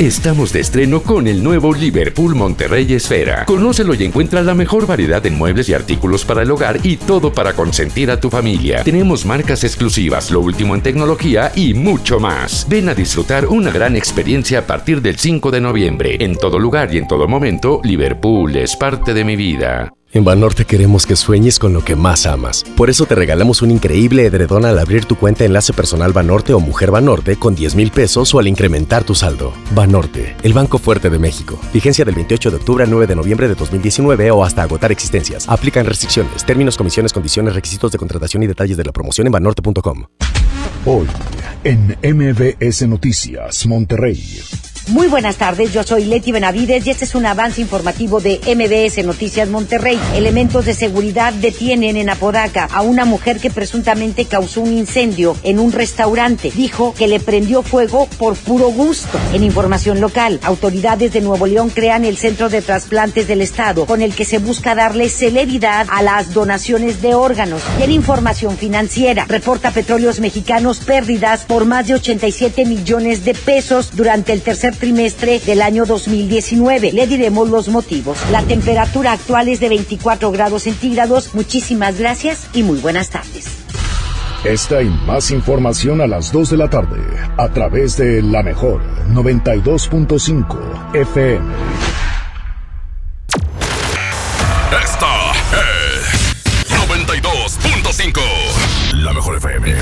Estamos de estreno con el nuevo Liverpool Monterrey Esfera. Conócelo y encuentra la mejor variedad de muebles y artículos para el hogar y todo para consentir a tu familia. Tenemos marcas exclusivas, lo último en tecnología y mucho más. Ven a disfrutar una gran experiencia a partir del 5 de noviembre. En todo lugar y en todo momento, Liverpool es parte de mi vida. En Banorte queremos que sueñes con lo que más amas. Por eso te regalamos un increíble edredón al abrir tu cuenta Enlace Personal Banorte o Mujer Banorte con 10 mil pesos o al incrementar tu saldo. Banorte, el Banco Fuerte de México. Vigencia del 28 de octubre al 9 de noviembre de 2019 o hasta agotar existencias. Aplican restricciones, términos, comisiones, condiciones, requisitos de contratación y detalles de la promoción en banorte.com. Hoy, en MBS Noticias, Monterrey. Muy buenas tardes, yo soy Leti Benavides y este es un avance informativo de MBS Noticias Monterrey. Elementos de seguridad detienen en Apodaca a una mujer que presuntamente causó un incendio en un restaurante. Dijo que le prendió fuego por puro gusto. En información local, autoridades de Nuevo León crean el Centro de Trasplantes del Estado, con el que se busca darle celeridad a las donaciones de órganos. Y en información financiera, reporta Petróleos Mexicanos pérdidas por más de 87 millones de pesos durante el tercer trimestre del año 2019. Le diremos los motivos. La temperatura actual es de 24 grados centígrados. Muchísimas gracias y muy buenas tardes. Esta y más información a las 2 de la tarde a través de la mejor 92.5 FM.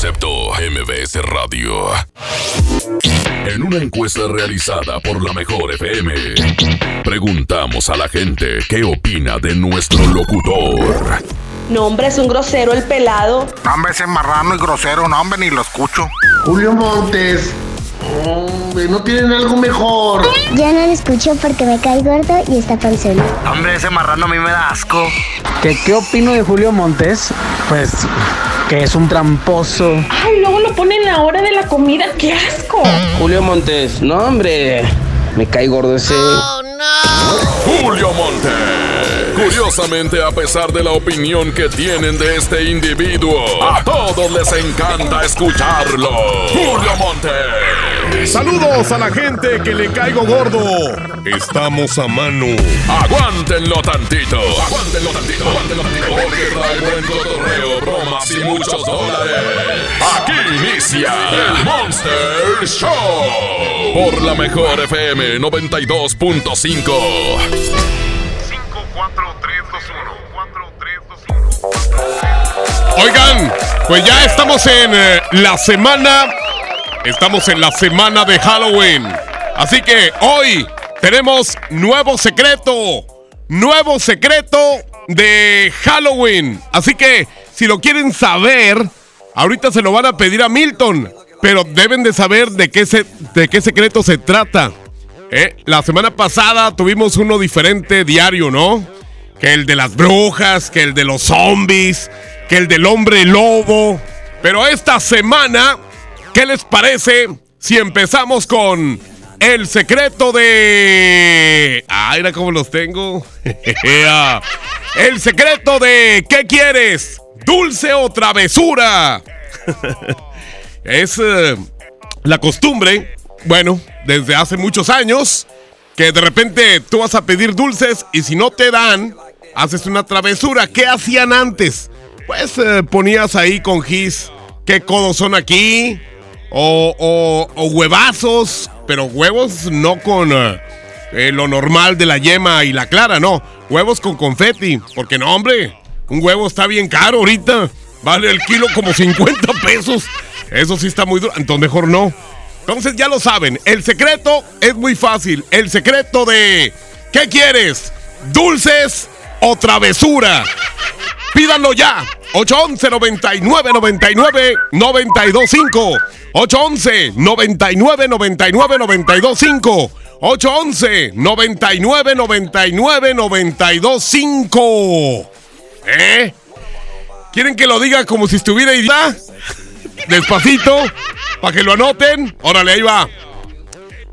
Concepto MBS Radio. En una encuesta realizada por la Mejor FM, preguntamos a la gente qué opina de nuestro locutor. No, hombre, es un grosero el pelado. Hombre, ese marrano y grosero, no, hombre, ni lo escucho. Julio Montes. Hombre, ¿no tienen algo mejor? Ya no lo escucho porque me cae gordo y está panzón. Hombre, ese marrano a mí me da asco. ¿Qué, ¿Qué opino de Julio Montes? Pues que es un tramposo. Ay, luego lo ponen a la hora de la comida, qué asco. Julio Montes, no hombre, me cae gordo ese. Oh, no. Julio Montes. Curiosamente, a pesar de la opinión que tienen de este individuo, a todos les encanta escucharlo. Julio Montes. Saludos a la gente que le caigo gordo. Estamos a mano. Aguántenlo tantito. Aguántenlo tantito. Aguántenlo tantito. Porque trae buen cotorreo, bromas y muchos dólares. Aquí inicia el Monster Show. Por la mejor FM 92.5. Oigan, pues ya estamos en eh, la semana. Estamos en la semana de Halloween. Así que hoy tenemos nuevo secreto. Nuevo secreto de Halloween. Así que si lo quieren saber, ahorita se lo van a pedir a Milton. Pero deben de saber de qué, se, de qué secreto se trata. Eh, la semana pasada tuvimos uno diferente diario, ¿no? Que el de las brujas, que el de los zombies, que el del hombre lobo. Pero esta semana, ¿qué les parece si empezamos con el secreto de... Ah, mira cómo los tengo. el secreto de... ¿Qué quieres? ¿Dulce o travesura? es eh, la costumbre, bueno, desde hace muchos años, que de repente tú vas a pedir dulces y si no te dan, haces una travesura. ¿Qué hacían antes? Pues eh, ponías ahí con gis qué codos son aquí. O, o, huevazos, pero huevos no con eh, eh, lo normal de la yema y la clara, no. Huevos con confeti, porque no, hombre, un huevo está bien caro ahorita. Vale el kilo como 50 pesos. Eso sí está muy duro, entonces mejor no. Entonces ya lo saben, el secreto es muy fácil. El secreto de ¿qué quieres? ¿Dulces o travesura. Pídanlo ya. 811 99 99 925. 811 99 99 925. 811 99 99 925. ¿Eh? ¿Quieren que lo diga como si estuviera ahí? Despacito, para que lo anoten. Órale, ahí va.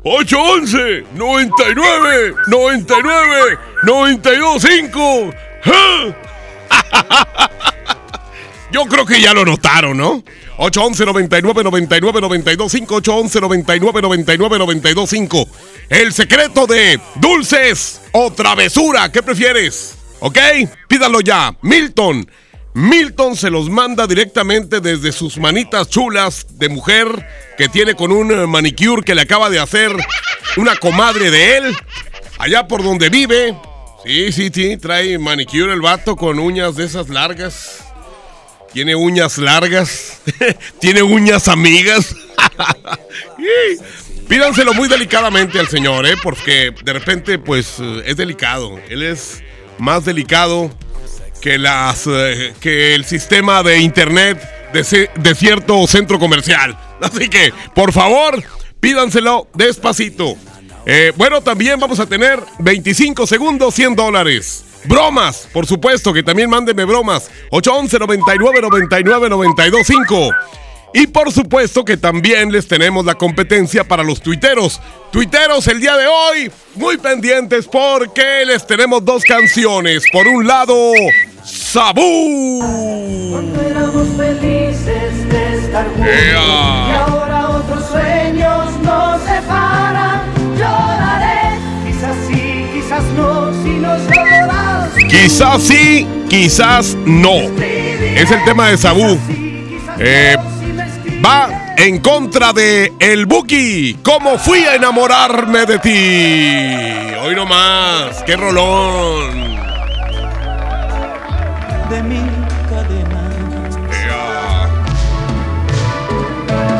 811 99 99 925. Yo creo que ya lo notaron, ¿no? 811 99 99 925 811 99 99 925 El secreto de dulces o travesura, ¿qué prefieres? ¿Ok? Pídalo ya. Milton. Milton se los manda directamente desde sus manitas chulas de mujer que tiene con un manicure que le acaba de hacer una comadre de él, allá por donde vive. Sí, sí, sí, trae manicure el vato con uñas de esas largas. Tiene uñas largas. Tiene uñas amigas. Pídanselo muy delicadamente al señor, ¿eh? Porque de repente, pues, eh, es delicado. Él es más delicado que, las, eh, que el sistema de internet de, de cierto centro comercial. Así que, por favor, pídanselo despacito. Eh, bueno, también vamos a tener 25 segundos, 100 dólares. Bromas, por supuesto, que también mándenme bromas. 811 99 99 925. Y por supuesto que también les tenemos la competencia para los tuiteros. Tuiteros el día de hoy, muy pendientes porque les tenemos dos canciones. Por un lado, Sabú. Cuando éramos felices de estar juntos y ahora otros sueños nos separan. Quizás sí, quizás no. Es el tema de Sabú. Eh, va en contra de El Buki. ¿Cómo fui a enamorarme de ti? Hoy nomás, qué rolón. de mi cadena.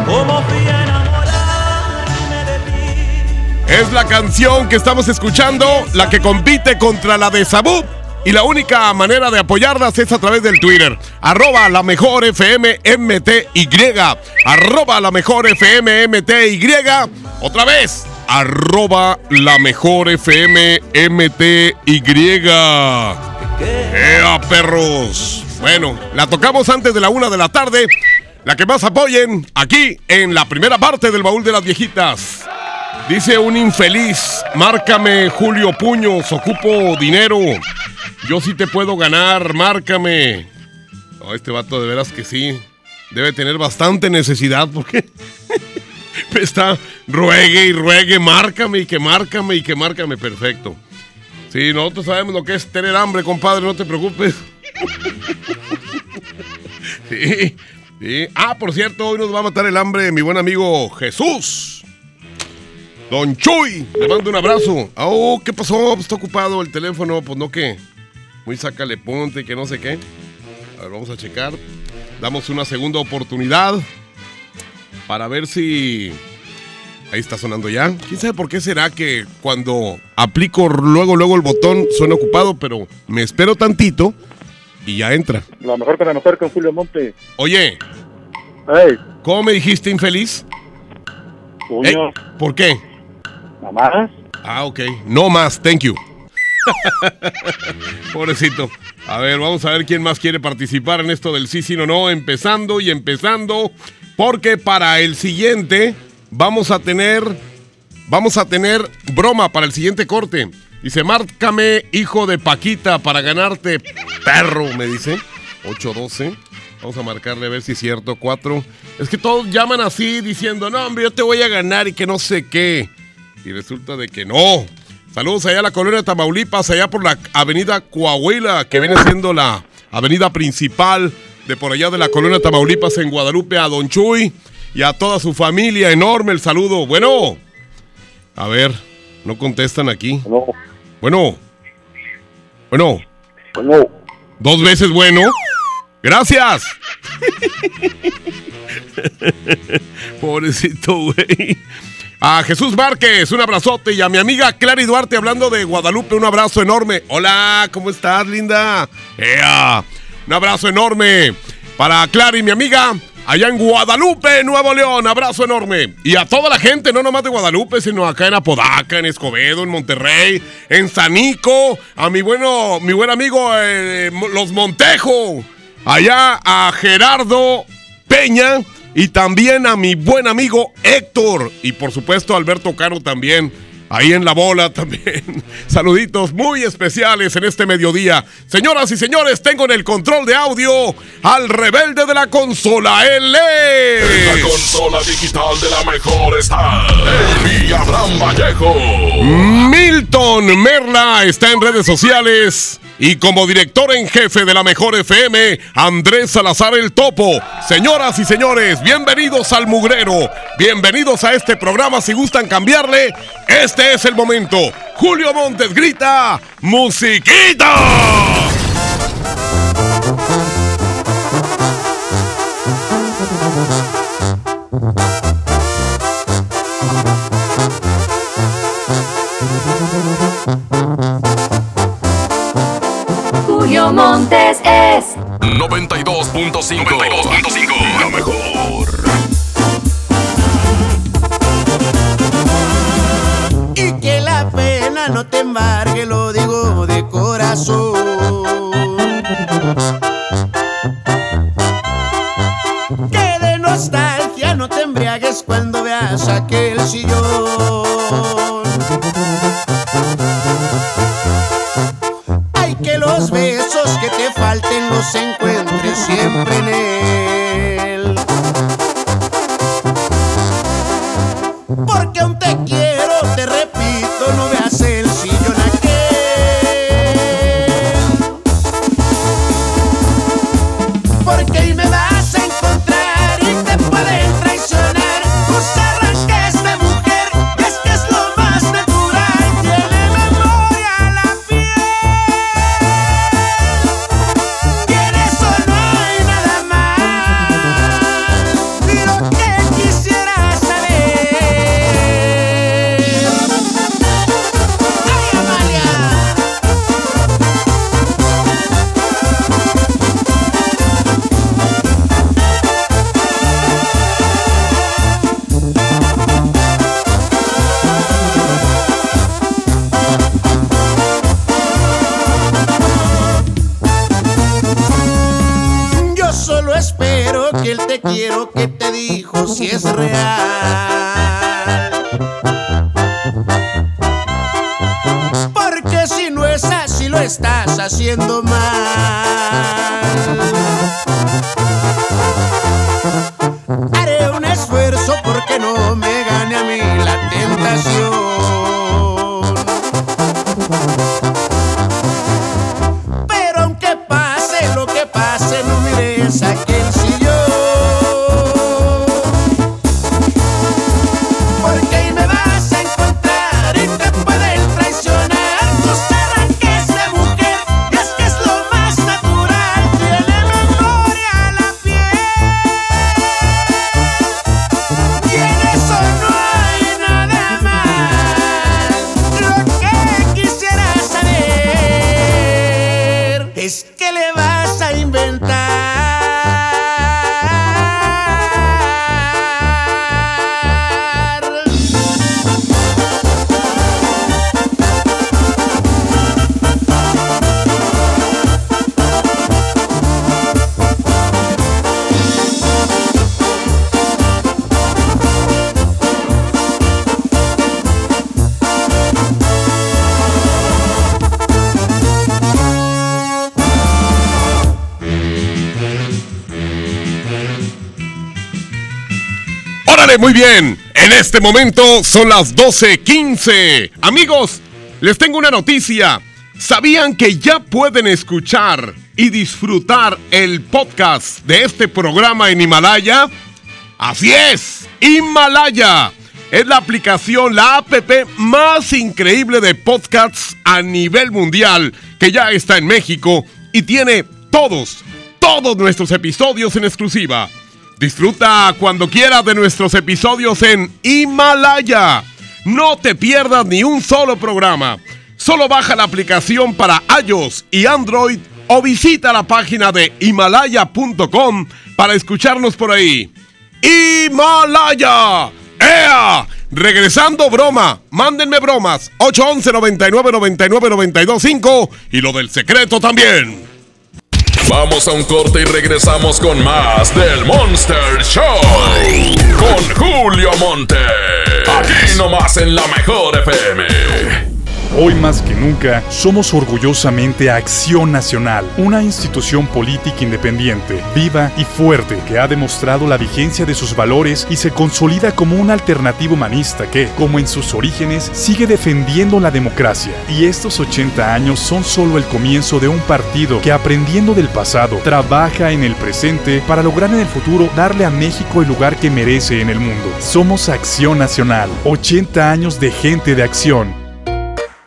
Como fui a enamorarme de ti. Es la canción que estamos escuchando, la que compite contra la de Sabú. Y la única manera de apoyarlas es a través del Twitter. Arroba la mejor FM. Arroba la mejor FM MTY. Otra vez. Arroba la mejor FM MTY. ¡Ea, perros! Bueno, la tocamos antes de la una de la tarde. La que más apoyen aquí en la primera parte del baúl de las viejitas. Dice un infeliz, márcame Julio Puños, ocupo dinero. Yo sí te puedo ganar, márcame. No, este vato de veras que sí. Debe tener bastante necesidad porque está ruegue y ruegue, márcame y que márcame y que márcame. Perfecto. Sí, nosotros sabemos lo que es tener hambre, compadre, no te preocupes. Sí, sí. Ah, por cierto, hoy nos va a matar el hambre mi buen amigo Jesús. Don Chuy, le mando un abrazo. Oh, ¿qué pasó? Pues está ocupado el teléfono, pues no que. Muy sácale ponte, que no sé qué. A ver, vamos a checar. Damos una segunda oportunidad para ver si. Ahí está sonando ya. ¿Quién sabe por qué será que cuando aplico luego, luego el botón suena ocupado, pero me espero tantito y ya entra. La mejor para mejor con Julio Monte. Oye, Hey, ¿cómo me dijiste infeliz? ¿Por qué? ¿Mamás? Ah, ok. No más, thank you. Pobrecito. A ver, vamos a ver quién más quiere participar en esto del sí, sí, no, no. Empezando y empezando. Porque para el siguiente vamos a tener. Vamos a tener broma para el siguiente corte. Dice, márcame, hijo de Paquita, para ganarte perro, me dice. 812. Vamos a marcarle a ver si es cierto. 4. Es que todos llaman así diciendo, no, hombre, yo te voy a ganar y que no sé qué. Y resulta de que no. Saludos allá a la colonia de Tamaulipas, allá por la avenida Coahuila, que viene siendo la avenida principal de por allá de la colonia de Tamaulipas en Guadalupe, a Don Chuy y a toda su familia. Enorme el saludo. Bueno. A ver, no contestan aquí. Bueno. Bueno. Bueno. Dos veces bueno. Gracias. Pobrecito, güey. A Jesús Márquez, un abrazote. Y a mi amiga Clary Duarte, hablando de Guadalupe, un abrazo enorme. Hola, ¿cómo estás, linda? Ea, un abrazo enorme para Clary, mi amiga. Allá en Guadalupe, Nuevo León, abrazo enorme. Y a toda la gente, no nomás de Guadalupe, sino acá en Apodaca, en Escobedo, en Monterrey, en Sanico, a mi bueno, mi buen amigo eh, Los Montejo, allá a Gerardo Peña y también a mi buen amigo Héctor y por supuesto Alberto Caro también. Ahí en la bola también. Saluditos muy especiales en este mediodía. Señoras y señores, tengo en el control de audio al rebelde de la consola, L. La consola digital de la mejor está el Abraham Vallejo. Milton Merla está en redes sociales. Y como director en jefe de la Mejor FM, Andrés Salazar el Topo. Señoras y señores, bienvenidos al Mugrero. Bienvenidos a este programa. Si gustan cambiarle, este es el momento. Julio Montes grita, ¡Musiquita! Montes es 92.5. 92.5. La mejor. Y que la pena no te embargue, lo digo de corazón. Que de nostalgia no te embriagues cuando veas aquel sillón. Este momento son las 12:15. Amigos, les tengo una noticia. ¿Sabían que ya pueden escuchar y disfrutar el podcast de este programa en Himalaya? Así es, Himalaya. Es la aplicación, la app más increíble de podcasts a nivel mundial que ya está en México y tiene todos, todos nuestros episodios en exclusiva. Disfruta cuando quieras de nuestros episodios en Himalaya. No te pierdas ni un solo programa. Solo baja la aplicación para iOS y Android o visita la página de himalaya.com para escucharnos por ahí. ¡Himalaya! ¡Ea! Regresando broma, mándenme bromas 811 99 99 92 5 y lo del secreto también. Vamos a un corte y regresamos con más del Monster Show. Con Julio Monte. Aquí nomás en la mejor FM. Hoy más que nunca, somos orgullosamente Acción Nacional, una institución política independiente, viva y fuerte que ha demostrado la vigencia de sus valores y se consolida como una alternativa humanista que, como en sus orígenes, sigue defendiendo la democracia. Y estos 80 años son solo el comienzo de un partido que, aprendiendo del pasado, trabaja en el presente para lograr en el futuro darle a México el lugar que merece en el mundo. Somos Acción Nacional, 80 años de gente de acción.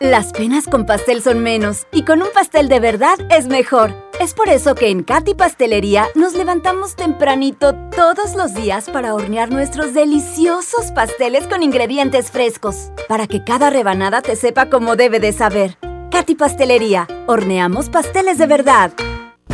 Las penas con pastel son menos y con un pastel de verdad es mejor. Es por eso que en Katy Pastelería nos levantamos tempranito todos los días para hornear nuestros deliciosos pasteles con ingredientes frescos, para que cada rebanada te sepa como debe de saber. Katy Pastelería, horneamos pasteles de verdad.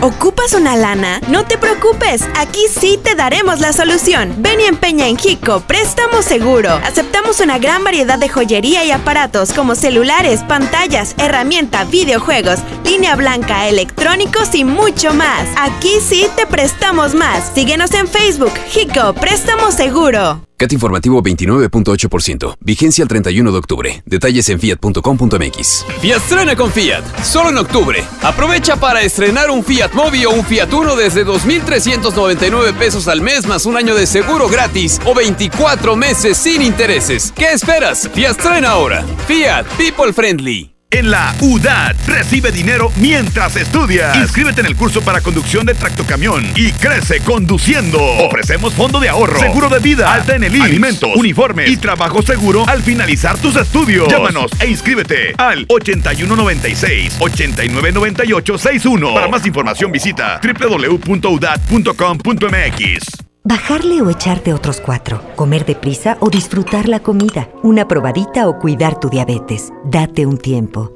¿Ocupas una lana? No te preocupes, aquí sí te daremos la solución. Ven y empeña en Hico, préstamo seguro. Aceptamos una gran variedad de joyería y aparatos como celulares, pantallas, herramienta, videojuegos, línea blanca, electrónicos y mucho más. Aquí sí te prestamos más. Síguenos en Facebook, Hico, préstamo seguro. CAT informativo 29.8%. Vigencia el 31 de octubre. Detalles en fiat.com.mx. Fiat estrena con Fiat. Solo en octubre. Aprovecha para estrenar un Fiat Mobi o un Fiat Uno desde 2.399 pesos al mes más un año de seguro gratis o 24 meses sin intereses. ¿Qué esperas? Fiat estrena ahora. Fiat People Friendly. En la UDAT recibe dinero mientras estudias. Inscríbete en el curso para conducción de tractocamión y crece conduciendo. Ofrecemos fondo de ahorro, seguro de vida, alta en el IMSS, alimentos, uniformes y trabajo seguro al finalizar tus estudios. Llámanos e inscríbete al 8196-899861. Para más información visita www.udat.com.mx. Bajarle o echarte otros cuatro. Comer deprisa o disfrutar la comida. Una probadita o cuidar tu diabetes. Date un tiempo.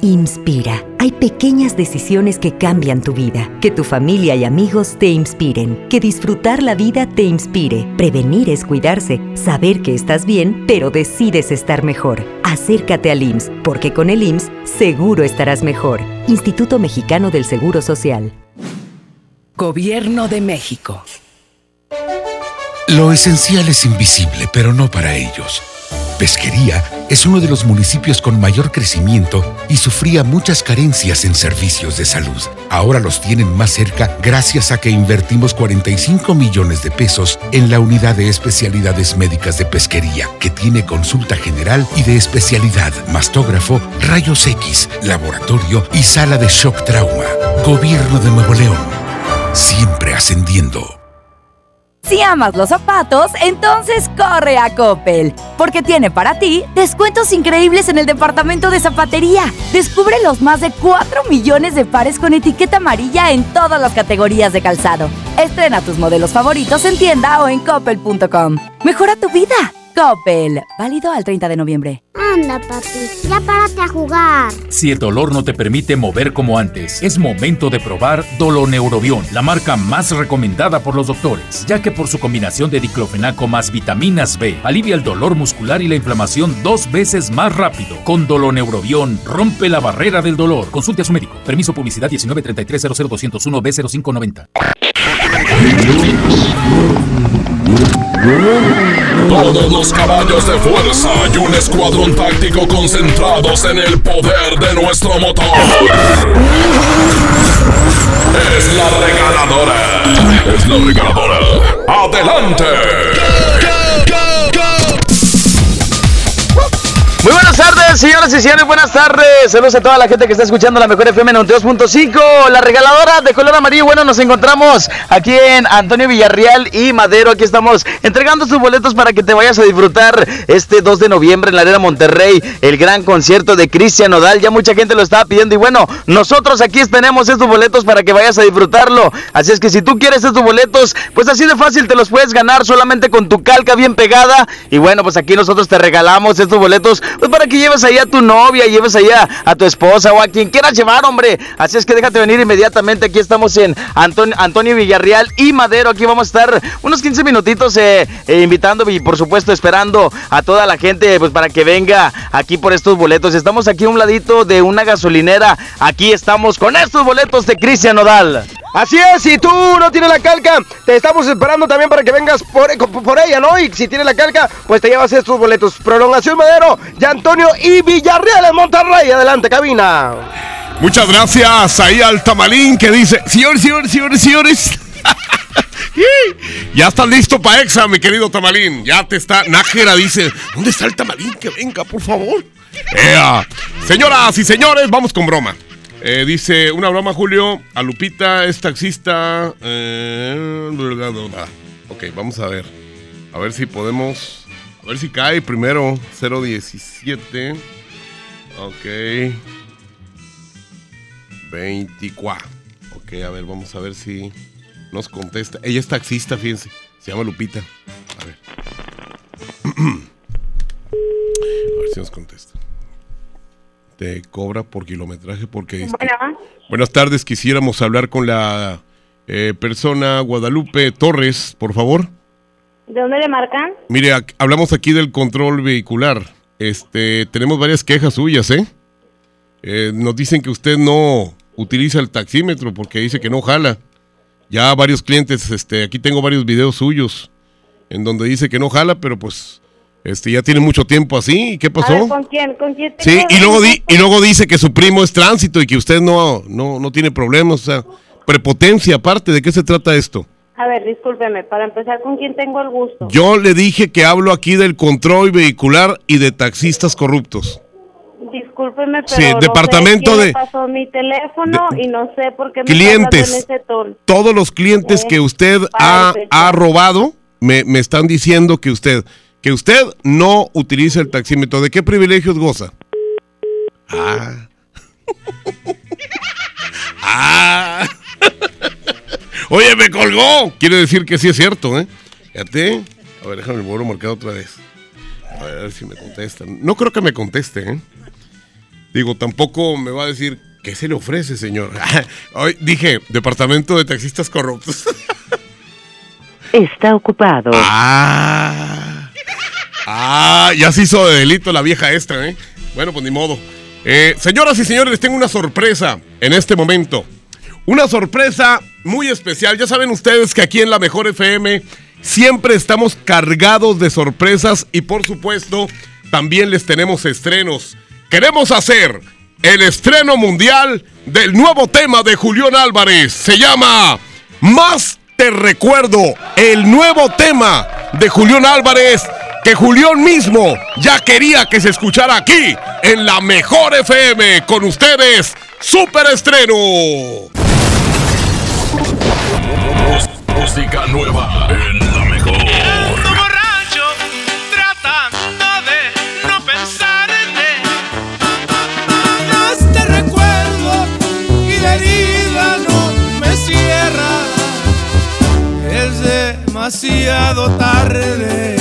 Inspira. Hay pequeñas decisiones que cambian tu vida. Que tu familia y amigos te inspiren. Que disfrutar la vida te inspire. Prevenir es cuidarse. Saber que estás bien, pero decides estar mejor. Acércate al IMSS, porque con el IMSS seguro estarás mejor. Instituto Mexicano del Seguro Social. Gobierno de México. Lo esencial es invisible, pero no para ellos. Pesquería es uno de los municipios con mayor crecimiento y sufría muchas carencias en servicios de salud. Ahora los tienen más cerca gracias a que invertimos 45 millones de pesos en la unidad de especialidades médicas de pesquería, que tiene consulta general y de especialidad, mastógrafo, rayos X, laboratorio y sala de shock trauma. Gobierno de Nuevo León. Siempre ascendiendo. Si amas los zapatos, entonces corre a Coppel, porque tiene para ti descuentos increíbles en el departamento de zapatería. Descubre los más de 4 millones de pares con etiqueta amarilla en todas las categorías de calzado. Estrena tus modelos favoritos en tienda o en coppel.com. Mejora tu vida. Coppel. Válido al 30 de noviembre. Anda, papi, ya párate a jugar. Si el dolor no te permite mover como antes, es momento de probar Doloneurobion, la marca más recomendada por los doctores, ya que por su combinación de diclofenaco más vitaminas B, alivia el dolor muscular y la inflamación dos veces más rápido. Con Doloneurobion, rompe la barrera del dolor. Consulte a su médico. Permiso publicidad 1933 00201 B0590. Todos los caballos de fuerza y un escuadrón táctico concentrados en el poder de nuestro motor. Es la regaladora. Es la regaladora. ¡Adelante! Muy buenas tardes, señoras y señores, buenas tardes. Saludos a toda la gente que está escuchando la mejor FM 92.5, la regaladora de color amarillo. Bueno, nos encontramos aquí en Antonio Villarreal y Madero. Aquí estamos entregando sus boletos para que te vayas a disfrutar este 2 de noviembre en la Arena Monterrey, el gran concierto de Cristian Nodal. Ya mucha gente lo estaba pidiendo y bueno, nosotros aquí tenemos estos boletos para que vayas a disfrutarlo. Así es que si tú quieres estos boletos, pues así de fácil te los puedes ganar solamente con tu calca bien pegada. Y bueno, pues aquí nosotros te regalamos estos boletos pues para que lleves ahí a tu novia, lleves allá a tu esposa o a quien quieras llevar, hombre. Así es que déjate venir inmediatamente. Aquí estamos en Antonio, Villarreal y Madero. Aquí vamos a estar unos 15 minutitos eh, eh, invitando y por supuesto esperando a toda la gente pues para que venga aquí por estos boletos. Estamos aquí a un ladito de una gasolinera. Aquí estamos con estos boletos de Cristian Nodal. Así es, si tú no tienes la calca, te estamos esperando también para que vengas por, por ella, ¿no? Y si tienes la calca, pues te llevas estos boletos. Prolongación Madero, Antonio y Villarreal en Monterrey. Adelante, cabina. Muchas gracias ahí al tamalín que dice, señores, señores, señores, señores. ya está listo para Exa, mi querido tamalín. Ya te está. Nájera dice, ¿dónde está el tamalín? Que venga, por favor. Ea. Señoras y señores, vamos con broma. Eh, dice, una broma, Julio. A Lupita es taxista. Eh. Ok, vamos a ver. A ver si podemos. A ver si cae primero. 017. Ok. 24. Ok, a ver, vamos a ver si nos contesta. Ella es taxista, fíjense. Se llama Lupita. A ver. A ver si nos contesta. Te cobra por kilometraje porque... Bueno, Buenas tardes, quisiéramos hablar con la eh, persona Guadalupe Torres, por favor. ¿De dónde le marcan? Mire, hablamos aquí del control vehicular. Este, tenemos varias quejas suyas, ¿eh? Eh, Nos dicen que usted no utiliza el taxímetro porque dice que no jala. Ya varios clientes, este, aquí tengo varios videos suyos en donde dice que no jala, pero pues, este, ya tiene mucho tiempo así. ¿Y qué ver, pasó? ¿con quién? ¿Con quién Sí, y luego, di- y luego dice que su primo es tránsito y que usted no, no, no tiene problemas. O sea, prepotencia aparte. ¿De qué se trata esto? A ver, discúlpeme, para empezar, ¿con quién tengo el gusto? Yo le dije que hablo aquí del control vehicular y de taxistas corruptos. Discúlpeme, pero Sí, no departamento sé quién de- pasó mi teléfono y no sé por qué me Clientes. en ese tono. Todos los clientes Eh, que usted ha, empezar. ha robado me, me están diciendo que usted, que usted no utiliza el taxímetro. ¿De qué privilegios goza? Ah. ah. Oye, me colgó. Quiere decir que sí es cierto, ¿eh? Fíjate. A ver, déjame vuelvo a marcar otra vez. A ver, a ver si me contestan. No creo que me conteste, ¿eh? Digo, tampoco me va a decir, ¿qué se le ofrece, señor? Hoy dije, departamento de taxistas corruptos. Está ocupado. Ah. Ah, ya se hizo de delito la vieja esta, ¿eh? Bueno, pues ni modo. Eh, señoras y señores, les tengo una sorpresa en este momento. Una sorpresa muy especial. Ya saben ustedes que aquí en la Mejor FM siempre estamos cargados de sorpresas y por supuesto también les tenemos estrenos. Queremos hacer el estreno mundial del nuevo tema de Julián Álvarez. Se llama Más te recuerdo, el nuevo tema de Julián Álvarez que Julián mismo ya quería que se escuchara aquí en la Mejor FM con ustedes. Super estreno. Música nueva en la mejor. borracho, tratando de no pensar en él. Más te recuerdo y la herida no me cierra. Es demasiado tarde.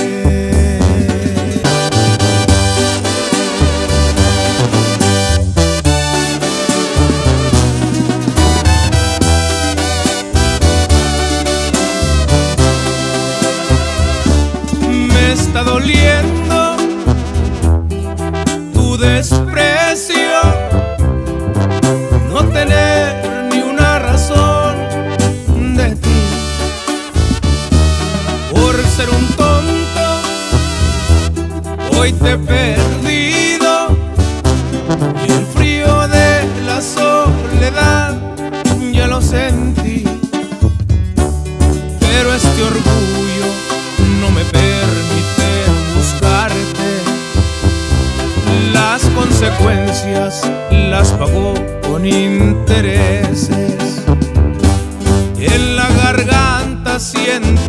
Perdido y el frío de la soledad ya lo sentí. Pero este orgullo no me permite buscarte. Las consecuencias las pagó con intereses. En la garganta siento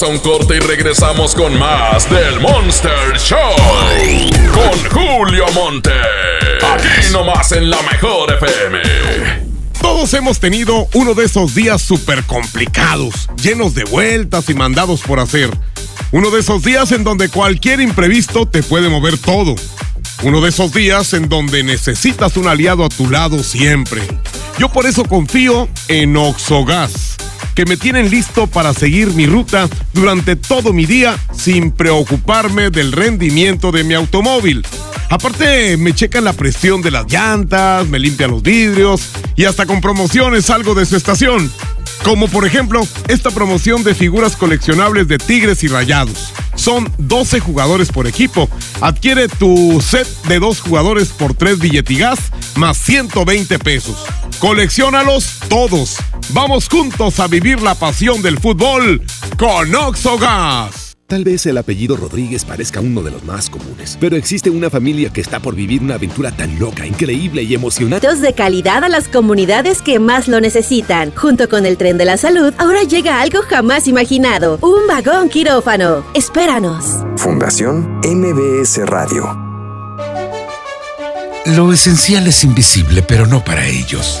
A un corte y regresamos con más del Monster Show. Con Julio Monte. Aquí nomás en la mejor FM. Todos hemos tenido uno de esos días súper complicados, llenos de vueltas y mandados por hacer. Uno de esos días en donde cualquier imprevisto te puede mover todo. Uno de esos días en donde necesitas un aliado a tu lado siempre. Yo por eso confío en Oxogas, que me tienen listo para seguir mi ruta durante todo mi día sin preocuparme del rendimiento de mi automóvil. Aparte, me checan la presión de las llantas, me limpian los vidrios y hasta con promociones salgo de su estación. Como por ejemplo, esta promoción de figuras coleccionables de Tigres y Rayados. Son 12 jugadores por equipo. Adquiere tu set de dos jugadores por 3 billetigas más 120 pesos. Colecciónalos todos. Vamos juntos a vivir la pasión del fútbol con Oxogas. Tal vez el apellido Rodríguez parezca uno de los más comunes, pero existe una familia que está por vivir una aventura tan loca, increíble y emocionante. De calidad a las comunidades que más lo necesitan. Junto con el tren de la salud, ahora llega algo jamás imaginado: un vagón quirófano. Espéranos. Fundación MBS Radio. Lo esencial es invisible, pero no para ellos.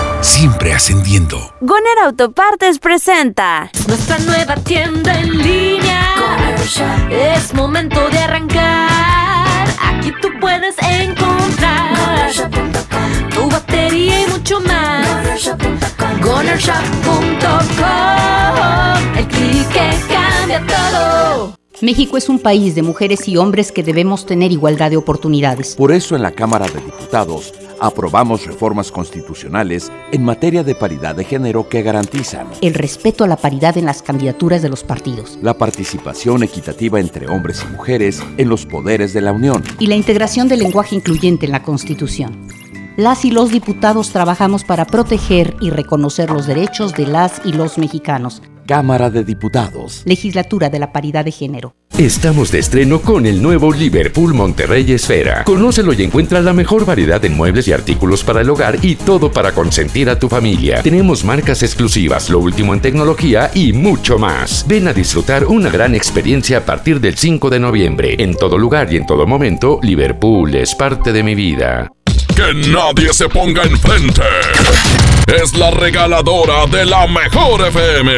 Siempre ascendiendo. Goner Autopartes presenta nuestra nueva tienda en línea. Es momento de arrancar. Aquí tú puedes encontrar tu batería y mucho más. Gonershop.com El clic que cambia todo. México es un país de mujeres y hombres que debemos tener igualdad de oportunidades. Por eso en la Cámara de Diputados aprobamos reformas constitucionales en materia de paridad de género que garantizan El respeto a la paridad en las candidaturas de los partidos. la participación equitativa entre hombres y mujeres en los poderes de la Unión. Y la integración del lenguaje incluyente en la Constitución. Las y los diputados trabajamos para proteger y reconocer los derechos de las y los mexicanos. Cámara de Diputados. Legislatura de la Paridad de Género. Estamos de estreno con el nuevo Liverpool Monterrey Esfera. Conócelo y encuentra la mejor variedad de muebles y artículos para el hogar y todo para consentir a tu familia. Tenemos marcas exclusivas, lo último en tecnología y mucho más. Ven a disfrutar una gran experiencia a partir del 5 de noviembre. En todo lugar y en todo momento, Liverpool es parte de mi vida. Que nadie se ponga enfrente. Es la regaladora de la mejor FM.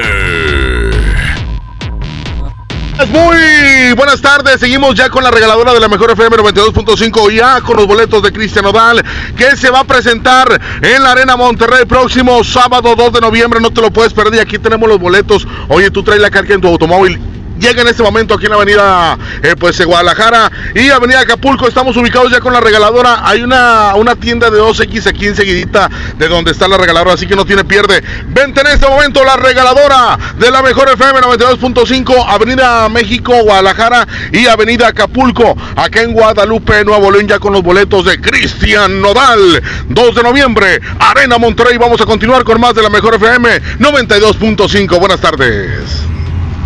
Muy buenas tardes, seguimos ya con la regaladora de la mejor FM 92.5 ya con los boletos de Cristian Odal que se va a presentar en la Arena Monterrey próximo sábado 2 de noviembre, no te lo puedes perder, aquí tenemos los boletos, oye tú traes la carga en tu automóvil llega en este momento aquí en la avenida eh, pues de Guadalajara y avenida Acapulco. Estamos ubicados ya con la regaladora. Hay una, una tienda de 2X aquí enseguidita de donde está la regaladora, así que no tiene pierde. Vente en este momento la regaladora de la mejor FM 92.5, Avenida México, Guadalajara y Avenida Acapulco, acá en Guadalupe, Nuevo León, ya con los boletos de Cristian Nodal. 2 de noviembre, Arena Monterrey. Vamos a continuar con más de la mejor FM 92.5. Buenas tardes.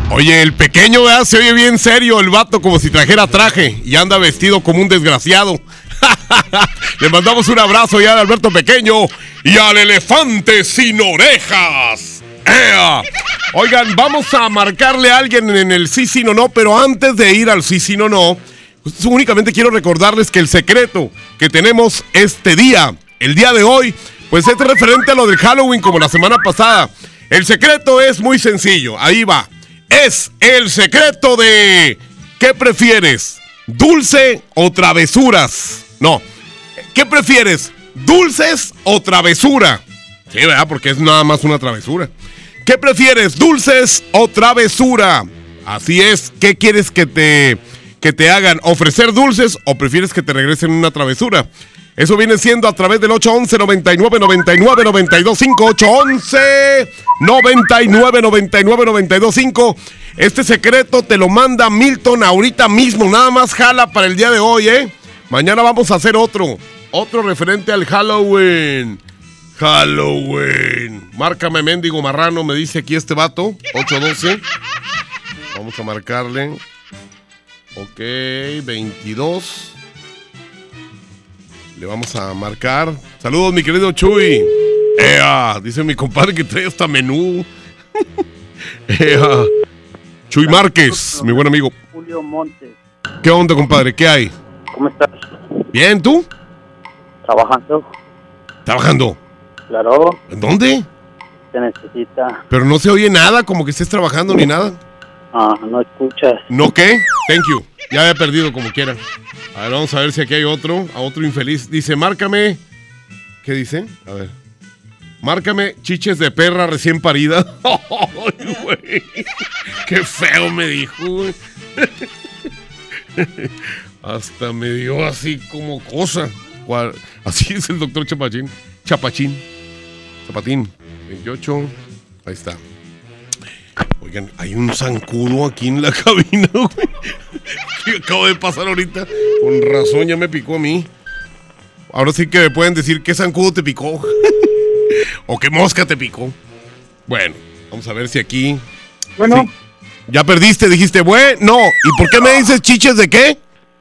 Oye, el pequeño ¿verdad? se oye bien serio, el vato como si trajera traje y anda vestido como un desgraciado. Le mandamos un abrazo ya a Alberto Pequeño y al elefante sin orejas. Oigan, vamos a marcarle a alguien en el sí, sí, no, no, pero antes de ir al sí, sí, no, no, pues únicamente quiero recordarles que el secreto que tenemos este día, el día de hoy, pues es referente a lo del Halloween como la semana pasada. El secreto es muy sencillo, ahí va es el secreto de ¿qué prefieres? ¿Dulce o travesuras? No. ¿Qué prefieres? ¿Dulces o travesura? Sí, ¿verdad? Porque es nada más una travesura. ¿Qué prefieres? ¿Dulces o travesura? Así es. ¿Qué quieres que te, que te hagan? ¿Ofrecer dulces o prefieres que te regresen una travesura? Eso viene siendo a través del 811 99 99 92 5 811 99 99 92 5 Este secreto te lo manda Milton ahorita mismo, nada más jala para el día de hoy, ¿eh? Mañana vamos a hacer otro, otro referente al Halloween. Halloween. Márcame, mendigo marrano, me dice aquí este vato, 812. Vamos a marcarle. Ok, 22. Le vamos a marcar. Saludos, mi querido Chuy. Ea, dice mi compadre que trae hasta menú. Ea. Chuy Márquez, mi buen amigo. Julio Montes. ¿Qué onda, compadre? ¿Qué hay? ¿Cómo estás? Bien, ¿tú? Trabajando. ¿Trabajando? Claro. ¿En dónde? Se necesita. Pero no se oye nada, como que estés trabajando ni nada. Ah, no escuchas. ¿No qué? Thank you. Ya había perdido como quiera. A ver, vamos a ver si aquí hay otro, a otro infeliz. Dice, márcame. ¿Qué dice? A ver. Márcame chiches de perra recién parida. Ay, güey. Qué feo me dijo, güey. Hasta me dio así como cosa. Así es el doctor Chapachín. Chapachín. Chapatín. 28. Ahí está. Oigan, hay un zancudo aquí en la cabina, güey. Que acabo de pasar ahorita. Con razón ya me picó a mí. Ahora sí que me pueden decir qué zancudo te picó. o qué mosca te picó. Bueno, vamos a ver si aquí. Bueno. Sí. Ya perdiste, dijiste, bueno. No. ¿Y por qué me dices chiches de qué?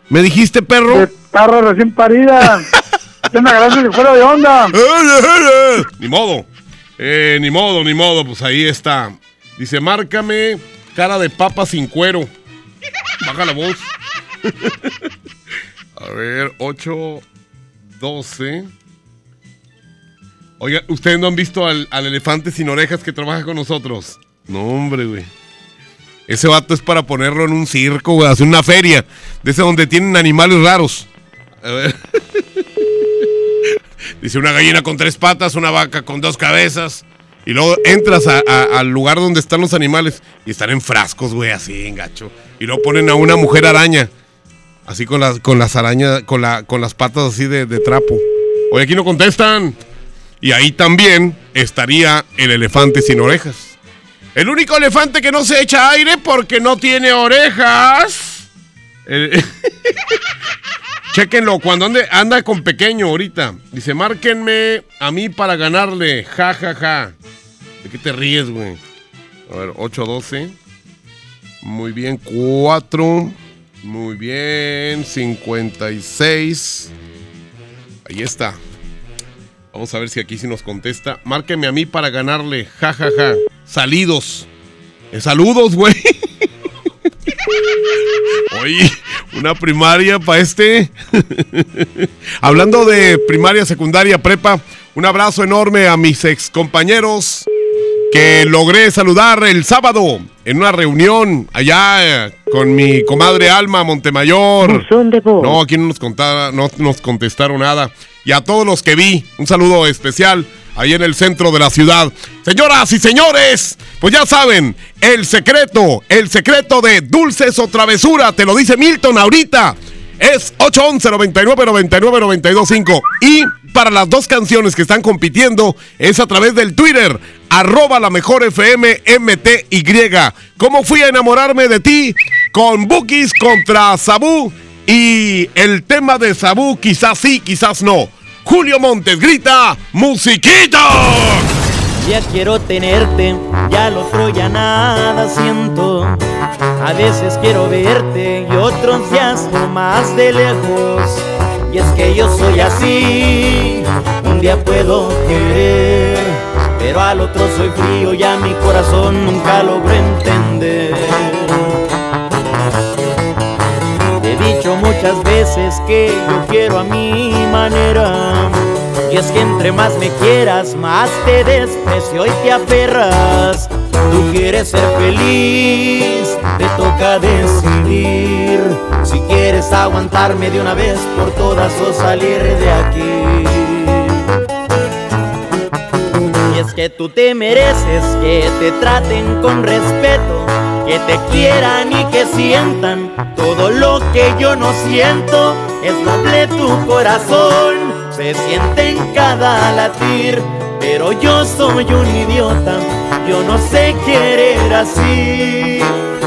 ¿Me dijiste perro? De perro recién parida. Te me agarraste de fuera de onda. ni modo. Eh, ni modo, ni modo. Pues ahí está. Dice, márcame cara de papa sin cuero. Baja la voz. A ver, 8, 12. Oiga, ¿ustedes no han visto al, elefante sin orejas que trabaja con nosotros? No, hombre, güey. Ese vato es para ponerlo en un circo, güey, hacer una feria. De ese donde tienen animales raros. A ver. Dice una gallina con tres patas, una vaca con dos cabezas. Y luego entras al lugar donde están los animales y están en frascos, güey, así, en gacho. Y luego ponen a una mujer araña. Así con las, con las arañas, con, la, con las patas así de, trapo. Oye, aquí no contestan. Y ahí también estaría el elefante sin orejas. El único elefante que no se echa aire porque no tiene orejas. Chéquenlo, cuando ande, anda con pequeño ahorita. Dice, márquenme a mí para ganarle. Ja, ja, ja. ¿De qué te ríes, güey? A ver, 812. Muy bien, 4. Muy bien, 56. Ahí está. Vamos a ver si aquí sí nos contesta. Márqueme a mí para ganarle. Ja, ja, ja. Salidos. Eh, saludos, güey. Oye, una primaria para este. Hablando de primaria, secundaria, prepa, un abrazo enorme a mis ex compañeros que logré saludar el sábado en una reunión allá eh, con mi comadre Alma Montemayor. No, aquí no nos, contara- no nos contestaron nada. Y a todos los que vi, un saludo especial ahí en el centro de la ciudad. Señoras y señores, pues ya saben, el secreto, el secreto de dulces o travesura, te lo dice Milton ahorita. Es 811 99 99 925 Y para las dos canciones que están compitiendo es a través del Twitter, arroba la mejor FM MTY. ¿Cómo fui a enamorarme de ti? Con Bookies contra Sabu. Y el tema de Sabu quizás sí, quizás no. Julio Montes grita, ¡Musiquita! Ya quiero tenerte, ya lo otro ya nada siento. A veces quiero verte y otros días más de lejos. Y es que yo soy así, un día puedo querer, pero al otro soy frío, ya mi corazón nunca logró entender. Muchas veces que yo quiero a mi manera. Y es que entre más me quieras, más te desprecio y te aferras. Tú quieres ser feliz, te toca decidir. Si quieres aguantarme de una vez por todas o salir de aquí. Y es que tú te mereces que te traten con respeto, que te quieran y que sientan todo lo que yo no siento. Es noble tu corazón, se siente en cada latir, pero yo soy un idiota, yo no sé querer así.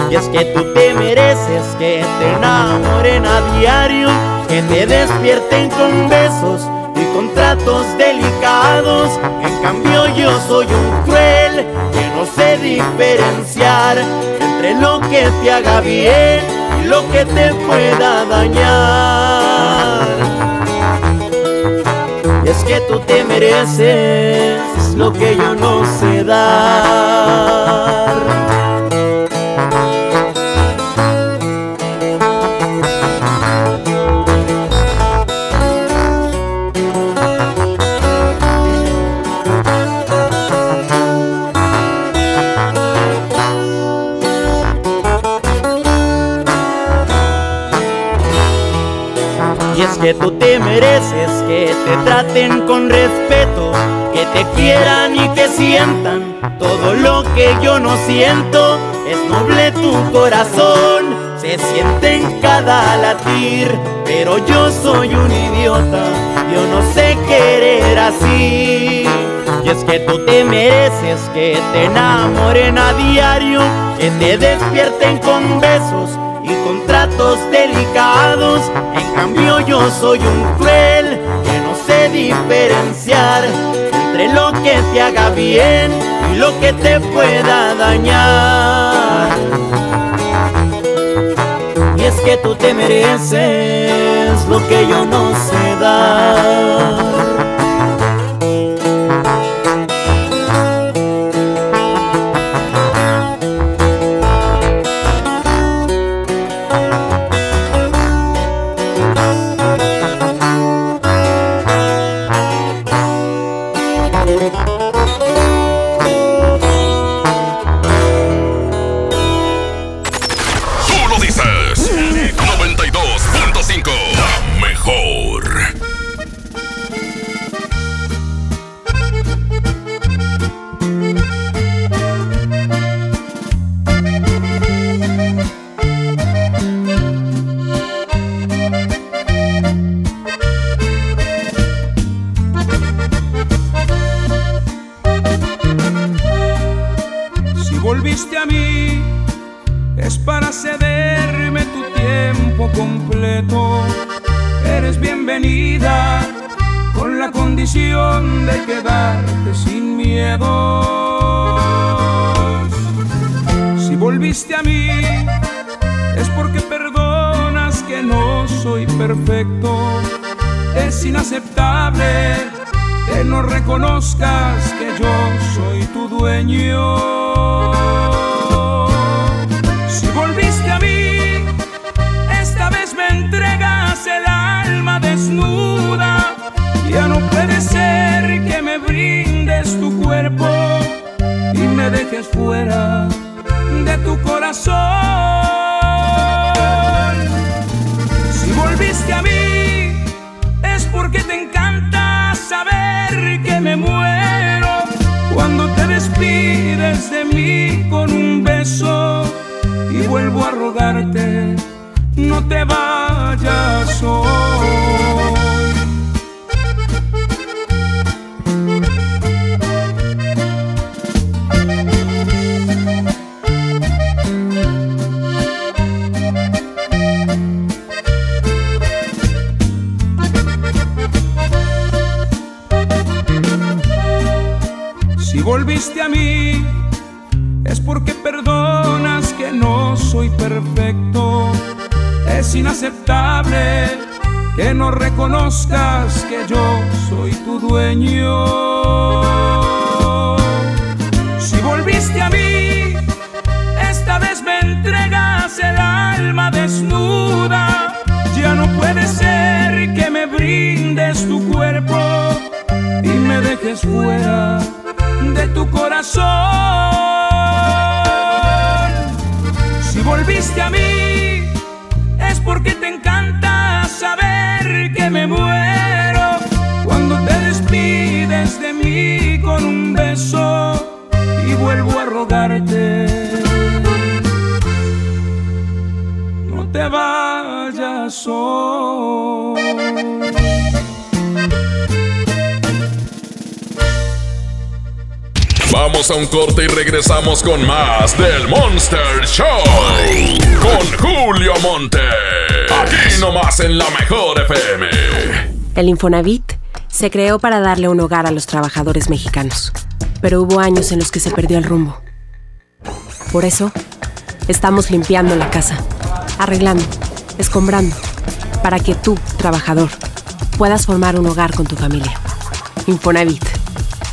Y es que tú te mereces que te enamoren a diario, que te despierten con besos y con tratos delicados. En cambio yo soy un cruel que no sé diferenciar entre lo que te haga bien y lo que te pueda dañar. Y es que tú te mereces lo que yo no sé dar. Que tú te mereces que te traten con respeto, que te quieran y que sientan todo lo que yo no siento. Es noble tu corazón, se siente en cada latir, pero yo soy un idiota, yo no sé querer así. Y es que tú te mereces que te enamoren a diario, que te despierten con besos y con tratos delicados. En cambio yo soy un cruel que no sé diferenciar entre lo que te haga bien y lo que te pueda dañar. Y es que tú te mereces lo que yo no sé dar. Con la condición de quedarte sin miedo. volviste a mí es porque perdonas que no soy perfecto. Es inaceptable que no reconozcas que yo soy tu dueño. Y me dejes fuera de tu corazón. Si volviste a mí, es porque te encanta saber que me muero cuando te despides de mí con un beso y vuelvo a rogarte, no te vayas hoy. Perfecto. Es inaceptable que no reconozcas que yo soy tu dueño. Si volviste a mí, esta vez me entregas el alma desnuda. Ya no puede ser que me brindes tu cuerpo y me dejes fuera de tu corazón. Volviste a mí, es porque te encanta saber que me muero cuando te despides de mí con un beso y vuelvo a rogarte. No te vayas hoy. Vamos a un corte y regresamos con más del Monster Show. Con Julio Monte. Aquí nomás en la mejor FM. El Infonavit se creó para darle un hogar a los trabajadores mexicanos, pero hubo años en los que se perdió el rumbo. Por eso, estamos limpiando la casa, arreglando, escombrando, para que tú, trabajador, puedas formar un hogar con tu familia. Infonavit,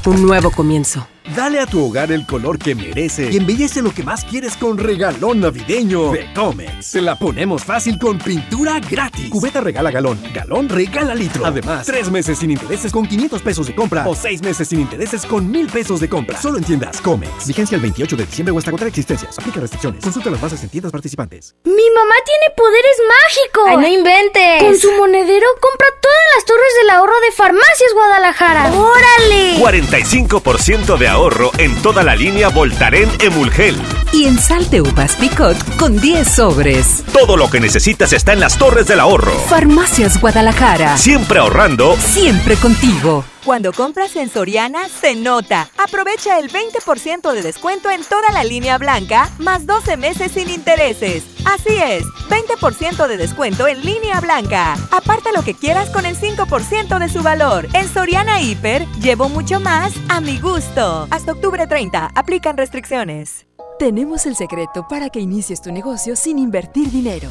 un nuevo comienzo. Dale a tu hogar el color que merece y embellece lo que más quieres con regalón navideño de Comex. Te la ponemos fácil con pintura gratis. Cubeta regala galón, galón regala litro. Además, tres meses sin intereses con 500 pesos de compra o seis meses sin intereses con 1000 pesos de compra. Solo en tiendas Comex. Vigencia el 28 de diciembre o hasta contra existencias. Aplica restricciones. Consulta las bases en tiendas participantes. Mi mamá tiene poderes mágicos. ¡Ay, no inventes! Con su monedero compra todas las torres del ahorro de Farmacias Guadalajara. ¡Órale! 45% de ahorro en toda la línea Voltaren Emulgel. Y en salte uvas picot con 10 sobres. Todo lo que necesitas está en las torres del ahorro. Farmacias Guadalajara. Siempre ahorrando. Siempre contigo. Cuando compras en Soriana, se nota. Aprovecha el 20% de descuento en toda la línea blanca, más 12 meses sin intereses. Así es, 20% de descuento en línea blanca. Aparta lo que quieras con el 5% de su valor. En Soriana Hiper, llevo mucho más a mi gusto. Hasta octubre 30, aplican restricciones. Tenemos el secreto para que inicies tu negocio sin invertir dinero.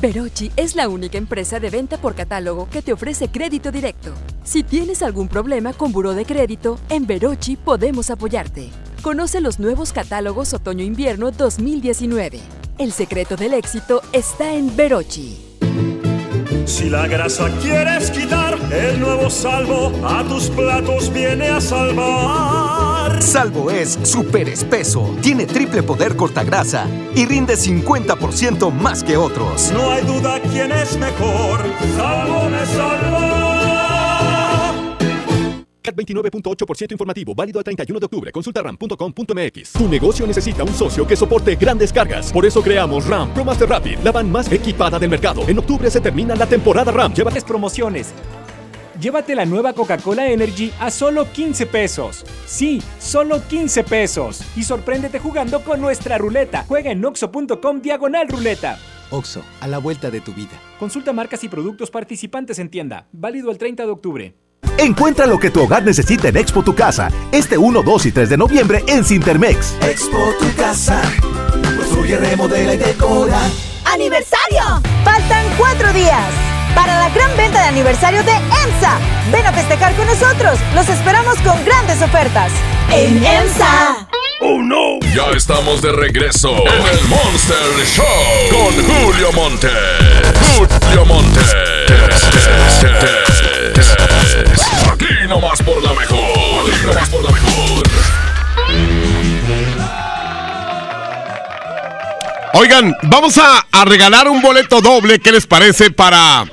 Verochi es la única empresa de venta por catálogo que te ofrece crédito directo. Si tienes algún problema con buró de crédito, en Verochi podemos apoyarte. Conoce los nuevos catálogos otoño-invierno 2019. El secreto del éxito está en Verochi. Si la grasa quieres quitar, el nuevo salvo a tus platos viene a salvar. Salvo es súper espeso, tiene triple poder cortagrasa y rinde 50% más que otros. No hay duda quién es mejor. Salvo me salva. CAT 29.8% informativo, válido al 31 de octubre. Consulta ram.com.mx. Tu negocio necesita un socio que soporte grandes cargas. Por eso creamos RAM Pro Master Rapid, la van más equipada del mercado. En octubre se termina la temporada RAM. Llévate promociones. Llévate la nueva Coca-Cola Energy a solo 15 pesos. Sí, solo 15 pesos. Y sorpréndete jugando con nuestra ruleta. Juega en oxo.com diagonal ruleta. Oxo, a la vuelta de tu vida. Consulta marcas y productos participantes en tienda. Válido el 30 de octubre. Encuentra lo que tu hogar necesita en Expo Tu Casa, este 1, 2 y 3 de noviembre en Cintermex. Expo tu casa, construye Construye, remodela y decora. ¡Aniversario! Faltan cuatro días para la gran venta de aniversario de EMSA. Ven a festejar con nosotros. Los esperamos con grandes ofertas. En EMSA. ¡Oh, no! Ya estamos de regreso en el Monster Show con Julio Monte. Julio Monte. Aquí nomás por la mejor. Aquí nomás por la mejor. Oigan, vamos a, a regalar un boleto doble, ¿qué les parece? Para,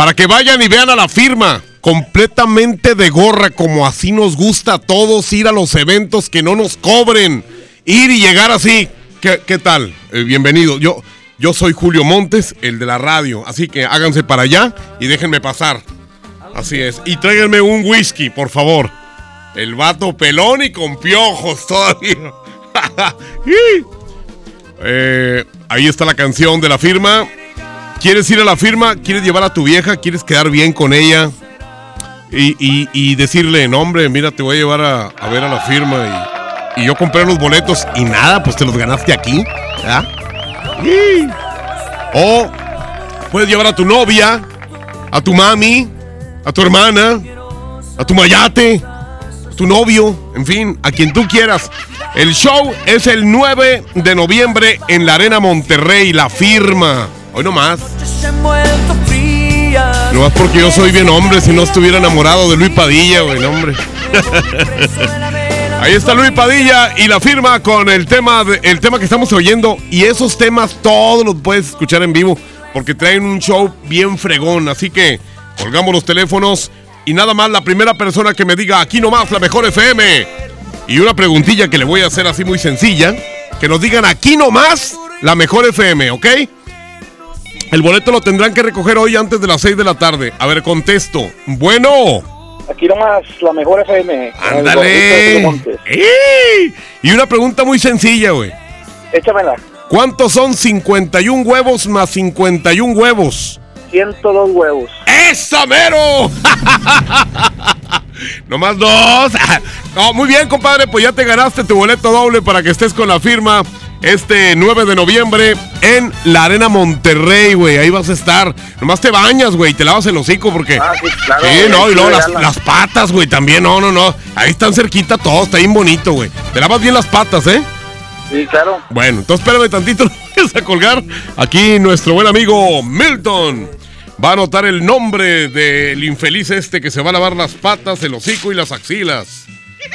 para que vayan y vean a la firma. Completamente de gorra, como así nos gusta a todos ir a los eventos que no nos cobren. Ir y llegar así. ¿Qué, qué tal? Eh, bienvenido. Yo, yo soy Julio Montes, el de la radio. Así que háganse para allá y déjenme pasar. Así es. Y tráiganme un whisky, por favor. El vato pelón y con piojos todavía. Eh, ahí está la canción de la firma. ¿Quieres ir a la firma? ¿Quieres llevar a tu vieja? ¿Quieres quedar bien con ella? Y, decirle, no hombre, mira, te voy a llevar a, ver a la firma. Y, y yo compré los boletos y nada, pues te los ganaste aquí. ¿verdad? Y- O puedes llevar a tu novia, a tu mami, a tu hermana, a tu mayate, a tu novio, en fin, a quien tú quieras. El show es el 9 de noviembre en la Arena Monterrey, la firma. Hoy nomás. No más porque yo soy bien hombre, si no estuviera enamorado de Luis Padilla, güey, no, hombre. Ahí está Luis Padilla y la firma con el tema, de- el tema que estamos oyendo. Y esos temas todos los puedes escuchar en vivo porque traen un show bien fregón. Así que colgamos los teléfonos y nada más la primera persona que me diga aquí nomás la mejor FM. Y una preguntilla que le voy a hacer así muy sencilla. Que nos digan aquí nomás la mejor FM, ¿ok? El boleto lo tendrán que recoger hoy antes de las 6 de la tarde. A ver, contesto. Bueno. Aquí nomás, la mejor FM. Ándale. Y una pregunta muy sencilla, güey. Échamela. ¿Cuántos son 51 huevos más 51 huevos? 102 huevos. ¡Esa mero! Nomás dos. No, muy bien, compadre. Pues ya te ganaste tu boleto doble para que estés con la firma este 9 de noviembre en la Arena Monterrey, güey. Ahí vas a estar. Nomás te bañas, güey. Te lavas el hocico porque. Ah, sí, claro. Sí, no, y luego las, patas, güey, también. No, no, no. Ahí están cerquita todos. Está bien bonito, güey. Te lavas bien las patas, ¿eh? Sí, claro. Bueno, entonces espérame tantito, vayas a colgar. Aquí nuestro buen amigo Milton va a anotar el nombre del infeliz este que se va a lavar las patas, el hocico y las axilas.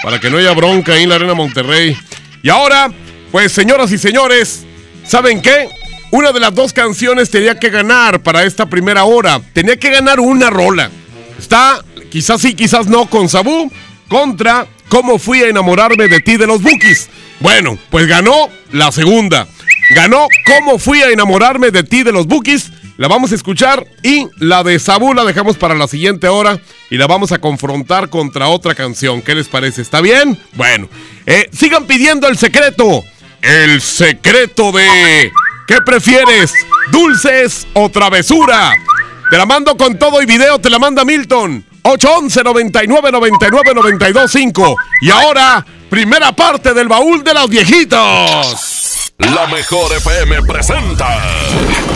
Para que no haya bronca ahí en la Arena Monterrey. Y ahora, pues señoras y señores, ¿saben qué? Una de las dos canciones tenía que ganar para esta primera hora. Tenía que ganar una rola. Está, quizás sí, quizás no, con Sabú contra ¿Cómo fui a enamorarme de ti de los Bookies? Bueno, pues ganó la segunda. Ganó ¿Cómo fui a enamorarme de ti de los Bookies? La vamos a escuchar y la de Sabú la dejamos para la siguiente hora y la vamos a confrontar contra otra canción. ¿Qué les parece? ¿Está bien? Bueno, eh, sigan pidiendo el secreto. El secreto de... ¿Qué prefieres? ¿Dulces o travesura? Te la mando con todo y video, te la manda Milton. 811 99 99 92 5. Y ahora, primera parte del baúl de los viejitos. La mejor FM presenta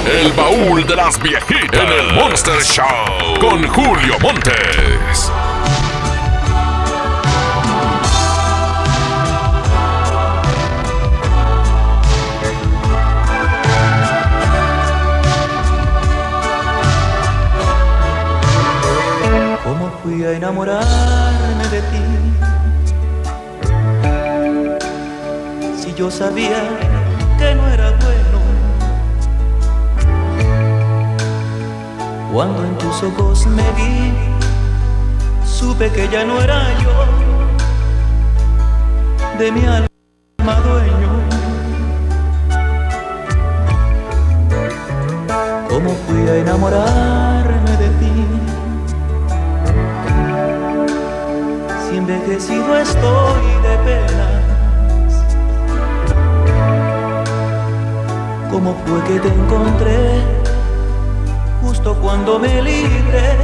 El baúl de las viejitas en el Monster Show con Julio Montes. ¿Cómo fui a enamorarme de ti? Si yo sabía que no era bueno. Cuando en tus ojos me vi, supe que ya no era yo de mi alma dueño. ¿Cómo fui a enamorarme envejecido estoy de penas. ¿Cómo fue que te encontré justo cuando me libré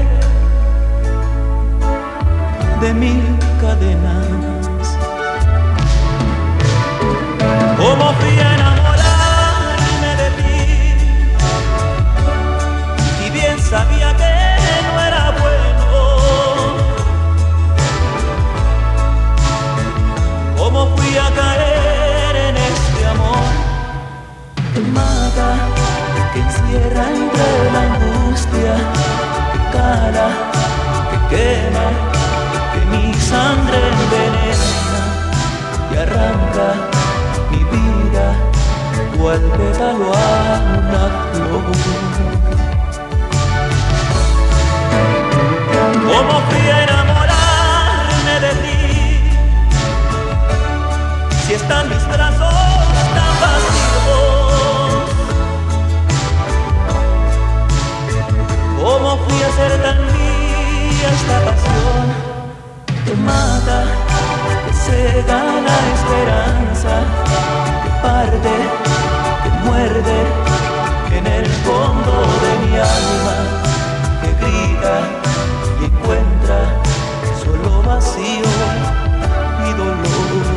de mil cadenas? ¿Cómo fui a enamorarme de ti? Y bien sabía que encierra entre la angustia, que cala, que quema, que mi sangre envenena y arranca mi vida cual pétalo a una flor. ¿Cómo fui a enamorarme de ti? Si están mis brazos esta pasión que mata, que cega la esperanza, que parte, que muerde en el fondo de mi alma, que grita y encuentra solo vacío y dolor.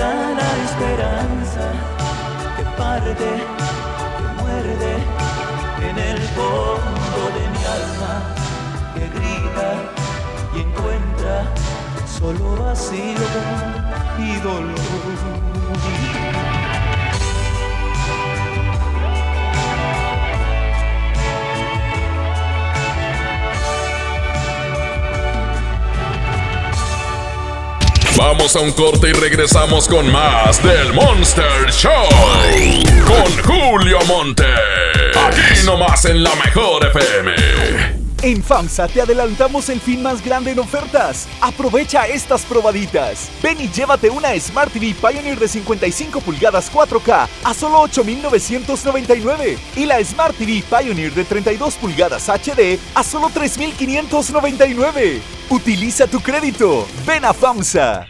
Cega la esperanza? que parte, que muerde en el fondo de mi alma, que grita y encuentra solo vacío y dolor. Vamos a un corte y regresamos con más del Monster Show. Con Julio Monte. Aquí nomás en la mejor FM. En FAMSA te adelantamos el fin más grande en ofertas. Aprovecha estas probaditas. Ven y llévate una Smart TV Pioneer de 55 pulgadas 4K a solo 8,999 y la Smart TV Pioneer de 32 pulgadas HD a solo 3,599. Utiliza tu crédito. Ven a FAMSA.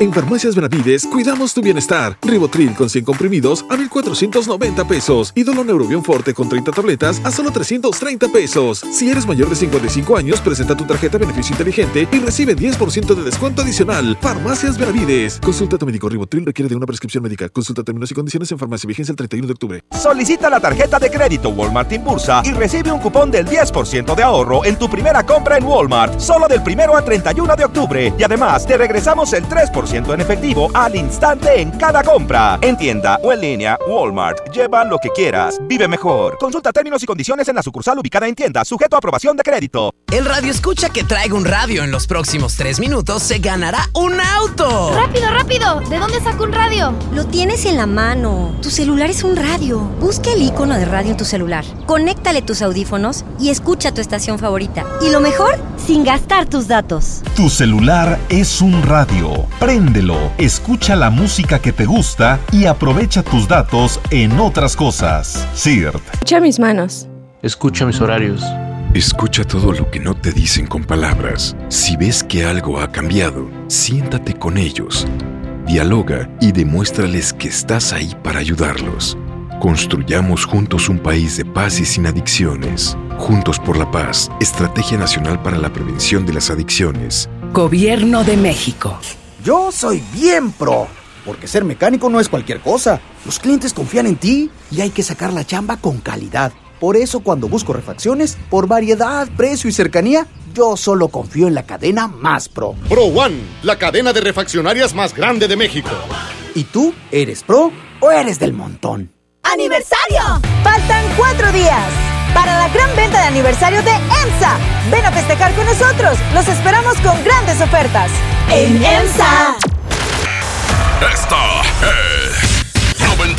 En Farmacias Benavides cuidamos tu bienestar. Ribotril con 100 comprimidos a 1,490 pesos y Doloneurobion Forte con 30 tabletas a solo 330 pesos. Si eres mayor de 55 años, presenta tu tarjeta Beneficio Inteligente y recibe 10% de descuento adicional. Farmacias Benavides. Consulta a tu médico. Ribotril requiere de una prescripción médica. Consulta términos y condiciones en farmacia. Vigencia el 31 de octubre. Solicita la tarjeta de crédito Walmart Impulsa y recibe un cupón del 10% de ahorro en tu primera compra en Walmart, solo del primero al 31 de octubre. Y además, te regresamos el 3% en efectivo al instante en cada compra. En tienda o en línea, Walmart. Lleva lo que quieras. Vive mejor. Consulta términos y condiciones en la sucursal ubicada en tienda, sujeto a aprobación de crédito. El radio escucha que traiga un radio en los próximos tres minutos se ganará un auto. ¡Rápido, rápido! ¿De dónde saco un radio? Lo tienes en la mano. Tu celular es un radio. Busca el icono de radio en tu celular. Conéctale tus audífonos y escucha tu estación favorita. Y lo mejor, sin gastar tus datos. Tu celular es un radio. Préndelo, escucha la música que te gusta y aprovecha tus datos en otras cosas. CIRT. Escucha mis manos. Escucha mis horarios. Escucha todo lo que no te dicen con palabras. Si ves que algo ha cambiado, siéntate con ellos. Dialoga y demuéstrales que estás ahí para ayudarlos. Construyamos juntos un país de paz y sin adicciones. Juntos por la paz, Estrategia Nacional para la Prevención de las Adicciones. Gobierno de México. Yo soy bien pro, porque ser mecánico no es cualquier cosa. Los clientes confían en ti y hay que sacar la chamba con calidad. Por eso cuando busco refacciones, por variedad, precio y cercanía, yo solo confío en la cadena Más Pro. Pro One, la cadena de refaccionarias más grande de México. ¿Y tú eres pro o eres del montón? ¡Aniversario! Faltan cuatro días para la gran venta de aniversario de EMSA. Ven a festejar con nosotros. Los esperamos con grandes ofertas. En EMSA. Esta es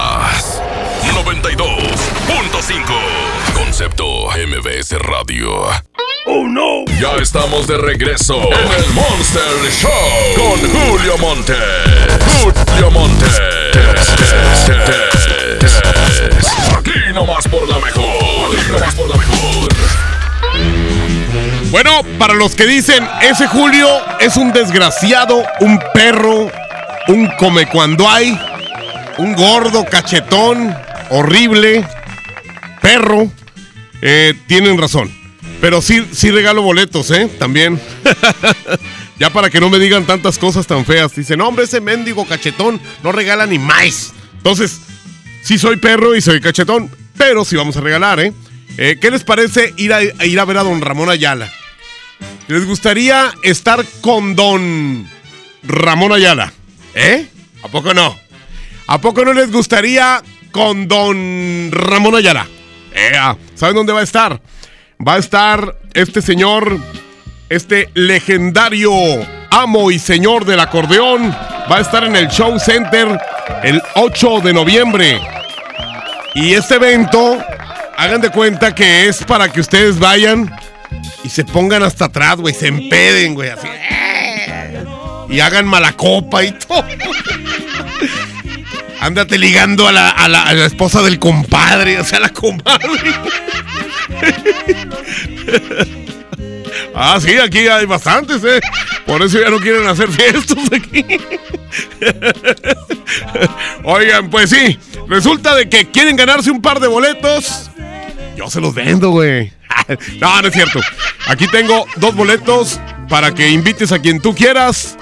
92.5. Concepto MBS Radio. ¡Oh no! Ya estamos de regreso en el Monster Show con Julio Monte. Julio Monte. Aquí nomás por la mejor. Aquí nomás por la mejor. Bueno, para los que dicen, ese Julio es un desgraciado, un perro, un come cuando hay, un gordo, cachetón, horrible, perro, eh, tienen razón. Pero sí, sí regalo boletos, ¿eh? También. ya para que no me digan tantas cosas tan feas. Dicen, no, hombre, ese mendigo cachetón no regala ni más. Entonces, sí soy perro y soy cachetón, pero sí vamos a regalar, ¿eh? Eh, ¿Qué les parece ir a, a ir a ver a don Ramón Ayala? ¿Les gustaría estar con don Ramón Ayala? ¿Eh? ¿A poco no? ¿A poco no les gustaría con don Ramón Ayala? Ah, ¿Saben dónde va a estar? Va a estar este señor, este legendario amo y señor del acordeón. Va a estar en el Show Center el 8 de noviembre. Y este evento, hagan de cuenta que es para que ustedes vayan y se pongan hasta atrás, güey, se empeden, güey, así. ¡eh! Y hagan mala copa y todo. Ándate ligando a la, a la- esposa del compadre, o sea, la comadre. Ah, sí, aquí hay bastantes, ¿eh? Por eso ya no quieren hacer fiestas aquí. Oigan, pues sí, resulta de que quieren ganarse un par de boletos. Yo se los vendo, güey. No, no es cierto. Aquí tengo dos boletos para que invites a quien tú quieras.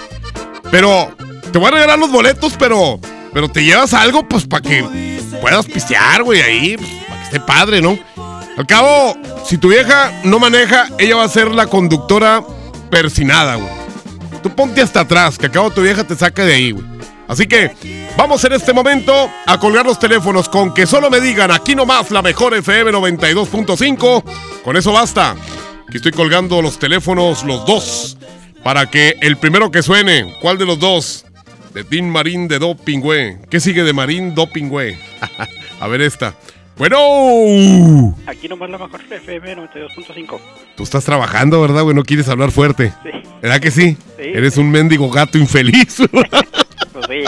Pero te voy a regalar los boletos, pero, pero te llevas algo, pues, para que puedas pistear, güey, ahí, pues, para que esté padre, ¿no? Al cabo, si tu vieja no maneja, ella va a ser la conductora persinada, güey. Tú ponte hasta atrás, que acabo tu vieja te saca de ahí, güey. Así que vamos en este momento a colgar los teléfonos con que solo me digan aquí nomás la mejor FM 92.5. Con eso basta. Aquí estoy colgando los teléfonos, los dos, para que el primero que suene, ¿cuál de los dos? De Tim Marín de Doping, güey. ¿Qué sigue de Marín Doping, güey? a ver esta. Bueno. Aquí nomás la mejor FM 92.5. Tú estás trabajando, ¿verdad, güey? No quieres hablar fuerte. Sí. ¿Verdad que sí? Sí. Eres un mendigo gato infeliz. Pues sí.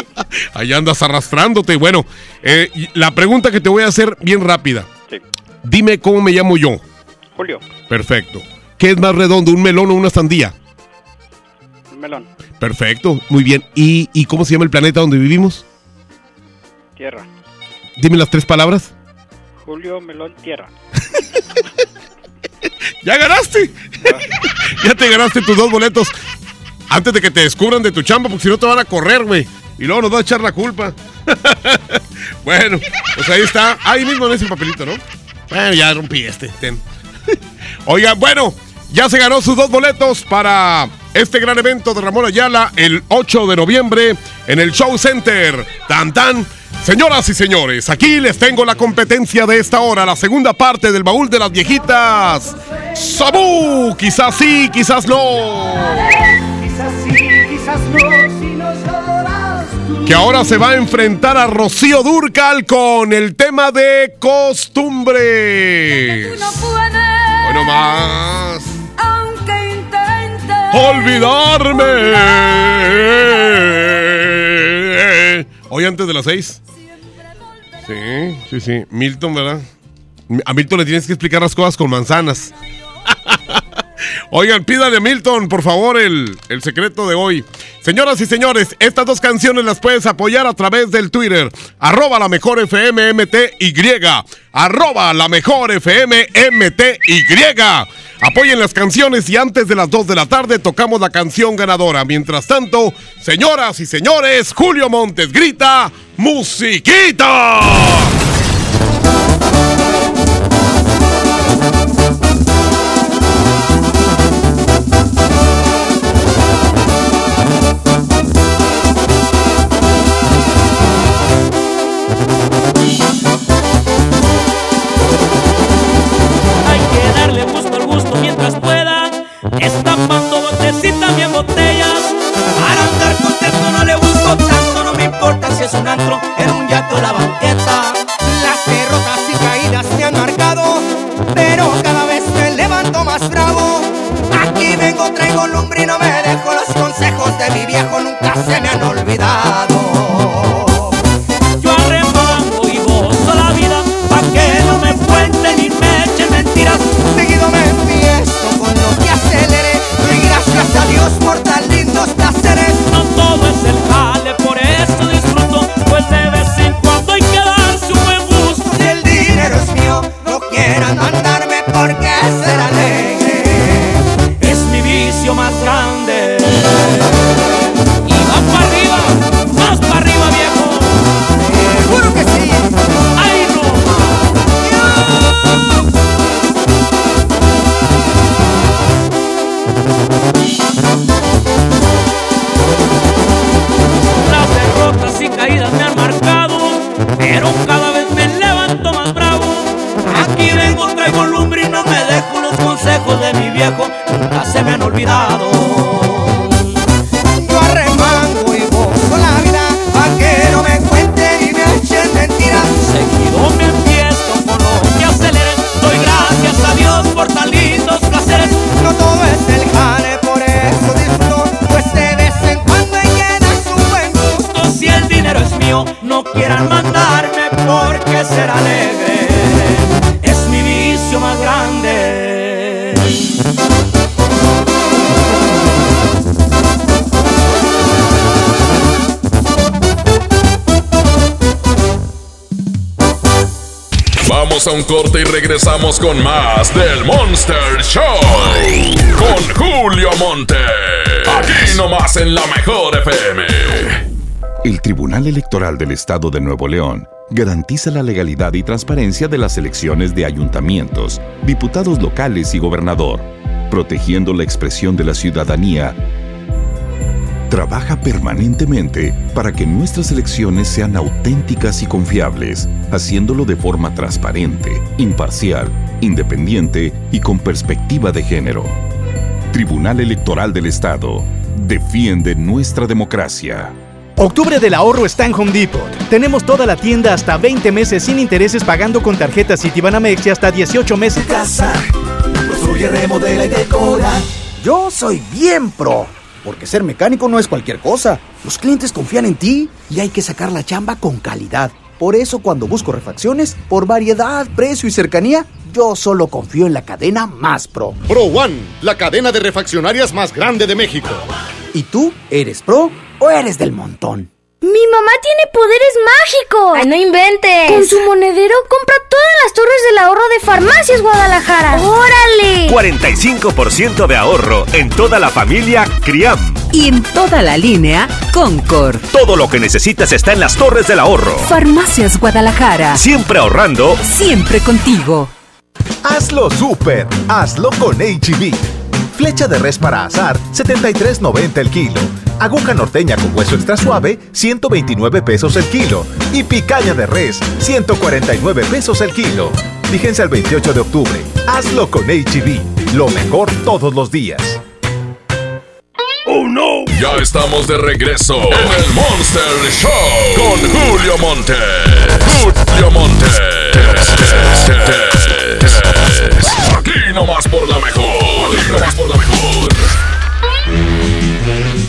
Allá andas arrastrándote. Bueno, eh, la pregunta que te voy a hacer bien rápida. Sí. Dime cómo me llamo yo. Julio, Perfecto. ¿Qué es más redondo, un melón o una sandía? Melón, Perfecto, muy bien. ¿Y, y cómo se llama el planeta donde vivimos? tierra. Dime las tres palabras. Julio, melón, tierra. ¡Ya ganaste! ya te ganaste tus dos boletos. Antes de que te descubran de tu chamba, porque si no te van a correr, güey. Y luego nos va a echar la culpa. bueno, pues ahí está. Ahí mismo en ese papelito, ¿no? Bueno, ya rompí este. ten. Oiga, bueno, ya se ganó sus dos boletos para este gran evento de Ramón Ayala el 8 de noviembre en el Show Center. Tan tan. Señoras y señores, aquí les tengo la competencia de esta hora, la segunda parte del baúl de las viejitas. ¡Sabú! Quizás sí, quizás no. Quizás sí, quizás no, si no lloras tú. Que ahora se va a enfrentar a Rocío Durcal con el tema de costumbres. No puedes, Hoy no más. Olvidarme. Hoy antes de las seis. Sí, sí, sí. Milton, ¿verdad? A Milton le tienes que explicar las cosas con manzanas. Oigan, pídale a Milton, por favor, el, el secreto de hoy. Señoras y señores, estas dos canciones las puedes apoyar a través del Twitter. Arroba la mejor FM MTY. Arroba la mejor FM MTY. Apoyen las canciones y antes de las 2 de la tarde tocamos la canción ganadora. Mientras tanto, señoras y señores, Julio Montes grita, ¡Musiquita! Con más del Monster Show. Con Julio Monte. Aquí nomás en la mejor FM. El Tribunal Electoral del Estado de Nuevo León garantiza la legalidad y transparencia de las elecciones de ayuntamientos, diputados locales y gobernador, protegiendo la expresión de la ciudadanía. Trabaja permanentemente para que nuestras elecciones sean auténticas y confiables, haciéndolo de forma transparente, imparcial, independiente y con perspectiva de género. Tribunal Electoral del Estado. Defiende nuestra democracia. Octubre del ahorro está en Home Depot. Tenemos toda la tienda hasta 20 meses sin intereses pagando con tarjeta Citibanamex y hasta 18 meses. Casa, construye, remodela y decora. Yo soy bien pro, porque ser mecánico no es cualquier cosa. Los clientes confían en ti y hay que sacar la chamba con calidad. Por eso cuando busco refacciones, por variedad, precio y cercanía, yo solo confío en la cadena más pro. Pro One, la cadena de refaccionarias más grande de México. ¿Y tú eres pro o eres del montón? Mi mamá tiene poderes mágicos. Ay, no inventes. Con su monedero compra todas las torres del ahorro de Farmacias Guadalajara. ¡Órale! 45% de ahorro en toda la familia Criam. Y en toda la línea Concord. Todo lo que necesitas está en las torres del ahorro. Farmacias Guadalajara. Siempre ahorrando. Siempre contigo. Hazlo super, hazlo con HB. Flecha de res para asar, 73.90 el kilo. Aguja norteña con hueso extra suave, 129 pesos el kilo. Y picaña de res, 149 pesos el kilo. Fíjense al 28 de octubre. Hazlo con HB. Lo mejor todos los días. ¡Oh no! Ya estamos de regreso en el Monster Show con Julio Monte. Julio Monte.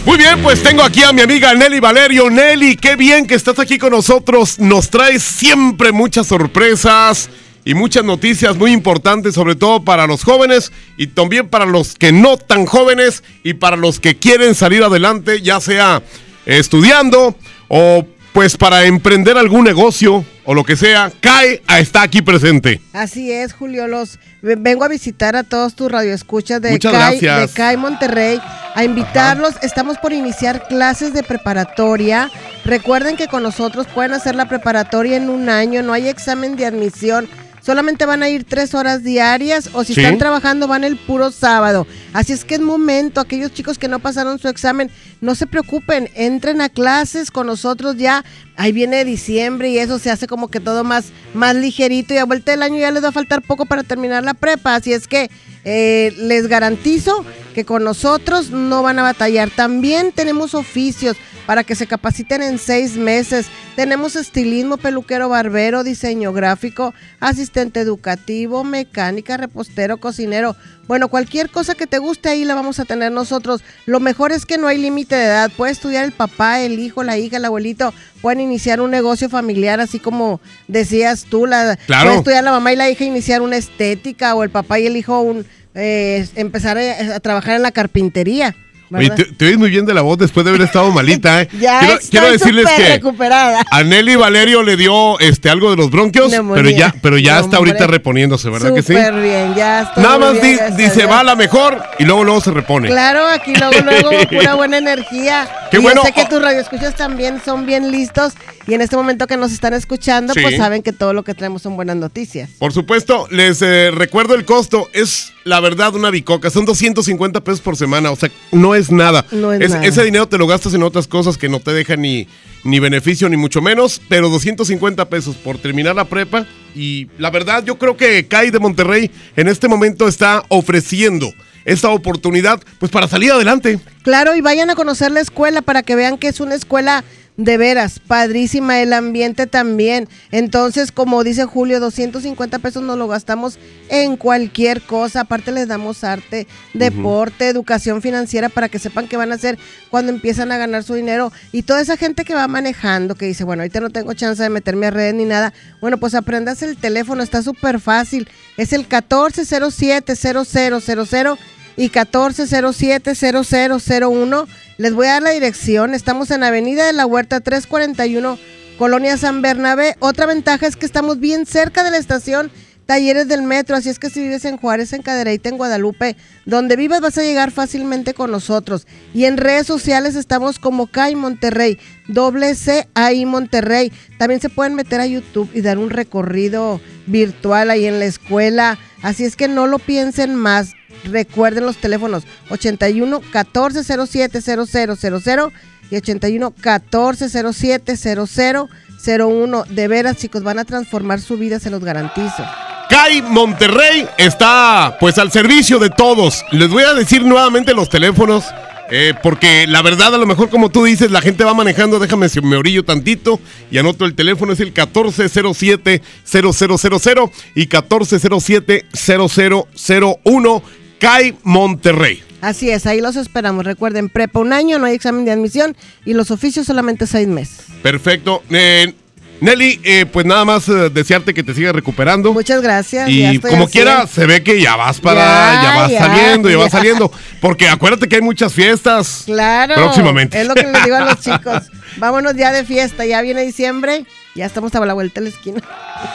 Muy bien, pues tengo aquí a mi amiga Nelly Valerio. Nelly, qué bien que estás aquí con nosotros. Nos traes siempre muchas sorpresas. y muchas noticias muy importantes, sobre todo para los jóvenes y también para los que no tan jóvenes y para los que quieren salir adelante, ya sea estudiando o pues para emprender algún negocio o lo que sea. CAE está aquí presente. Así es, Julio. Los ve- vengo a visitar a todos tus radioescuchas de Muchas gracias. de CAI Monterrey, a invitarlos. Estamos por iniciar clases de preparatoria. Recuerden que con nosotros pueden hacer la preparatoria en un año, no hay examen de admisión. Solamente van a ir tres horas diarias o si Sí. están trabajando van el puro sábado. Así es que es momento, aquellos chicos que no pasaron su examen, no se preocupen, entren a clases con nosotros ya. Ahí viene diciembre y eso se hace como que todo más, más ligerito y a vuelta del año ya les va a faltar poco para terminar la prepa. Así es que eh, les garantizo que con nosotros no van a batallar. También tenemos oficios para que se capaciten en seis meses. Tenemos estilismo, peluquero, barbero, diseño gráfico, asistente educativo, mecánica, repostero, cocinero. Bueno, cualquier cosa que te guste ahí la vamos a tener nosotros. Lo mejor es que no hay límite de edad. Puede estudiar el papá, el hijo, la hija, el abuelito. Pueden iniciar un negocio familiar, así como decías tú. La, Claro. Puede estudiar la mamá y la hija iniciar una estética o el papá y el hijo un, eh, empezar a, a trabajar en la carpintería. Oye, te, te oyes muy bien de la voz después de haber estado malita, ¿eh? ya quiero, estoy quiero decirles que recuperada. a Nelly Valerio le dio este algo de los bronquios, Neumonía. pero ya, pero ya está Hombre. ahorita reponiéndose, ¿verdad que sí? Súper bien, ya estoy Nada más bien, di- dice va a la mejor y luego luego se repone. Claro, aquí luego, luego, pura buena energía. Qué y bueno. Yo sé que tus radioescuchas también son bien listos y en este momento que nos están escuchando, Sí. pues saben que todo lo que traemos son buenas noticias. Por supuesto, les eh, recuerdo el costo. Es la verdad una bicoca. Son 250 pesos por semana. O sea, no es nada. No es Es- nada. Ese dinero te lo gastas en otras cosas que no te dejan ni, ni beneficio ni mucho menos. Pero 250 pesos por terminar la prepa. Y la verdad, yo creo que CAI de Monterrey en este momento está ofreciendo esta oportunidad pues para salir adelante. Claro, y vayan a conocer la escuela para que vean que es una escuela de veras, padrísima, el ambiente también. Entonces, como dice Julio, 250 pesos nos lo gastamos en cualquier cosa. Aparte les damos arte, deporte, educación financiera para que sepan qué van a hacer cuando empiezan a ganar su dinero. Y toda esa gente que va manejando, que dice, bueno, ahorita no tengo chance de meterme a redes ni nada. Bueno, pues aprendas el teléfono, está súper fácil. Es el 1407-0000 y 1407-0001. Les voy a dar la dirección. Estamos en Avenida de la Huerta 341, Colonia San Bernabé. Otra ventaja es que estamos bien cerca de la estación Talleres del Metro, así es que si vives en Juárez, en Cadereyta, en Guadalupe, donde vivas vas a llegar fácilmente con nosotros. Y en redes sociales estamos como CAI Monterrey, doble C ahí Monterrey. También se pueden meter a YouTube y dar un recorrido virtual ahí en la escuela. Así es que no lo piensen más. Recuerden los teléfonos 81 14 07 0000 y 81 14 07 0001. De veras, chicos, van a transformar su vida, se los garantizo. CAI Monterrey está pues al servicio de todos. Les voy a decir nuevamente los teléfonos. eh, porque la verdad, a lo mejor como tú dices, la gente va manejando, déjame si me orillo tantito y anoto el teléfono, es el 1407-0000 y 1407-0001 CAI Monterrey. Así es, ahí los esperamos. Recuerden, prepa un año, no hay examen de admisión y los oficios solamente seis meses. Perfecto. Eh, Nelly, eh, pues nada más eh, desearte que te sigas recuperando. Muchas gracias. ya Y estoy como quiera, se ve que ya vas para, Ya, ya, vas ya, saliendo, ya, vas saliendo. Porque acuérdate que hay muchas fiestas. Claro. Próximamente. Es lo que les digo a los chicos. Vámonos ya de fiesta, ya viene diciembre, ya estamos a la vuelta de la esquina.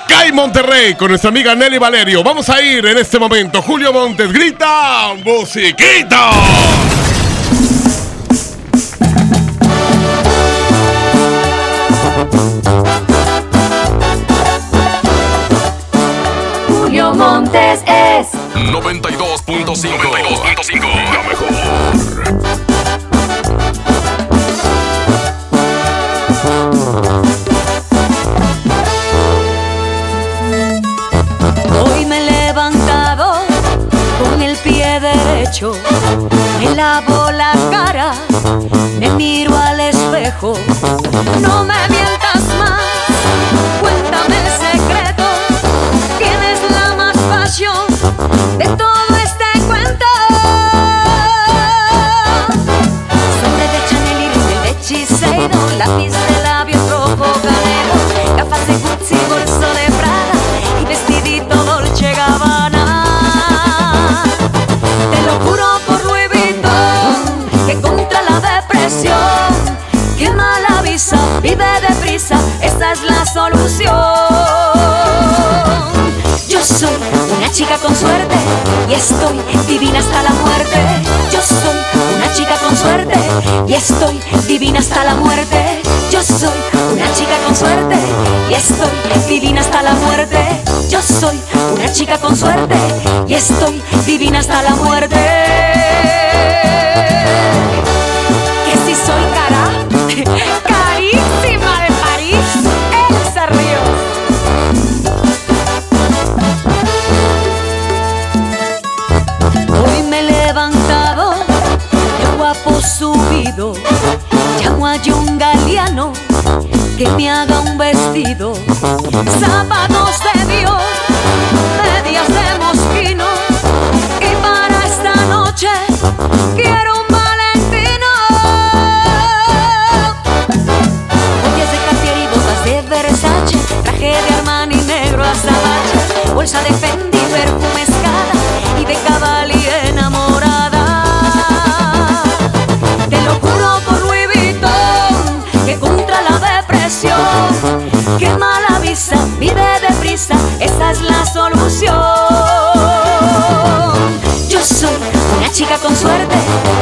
CAI Monterrey con nuestra amiga Nelly Valerio. Vamos a ir en este momento. Julio Montes grita, musiquita. Julio Montes es 92.5. 92.5. La mejor. Me lavo la cara, me miro al espejo. No me mientas estoy divina hasta la muerte. Yo soy una chica con suerte y estoy divina hasta la muerte. Yo soy una chica con suerte y estoy divina hasta la muerte. Yo soy una chica con suerte y estoy divina hasta la muerte. Que me haga un vestido, zapatos de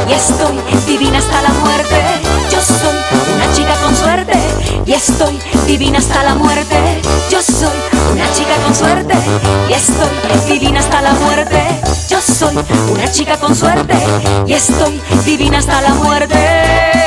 y estoy divina hasta la muerte. Yo soy una chica con suerte y estoy divina hasta la muerte. Yo soy una chica con suerte y estoy divina hasta la muerte. Yo soy una chica con suerte y estoy divina hasta la muerte.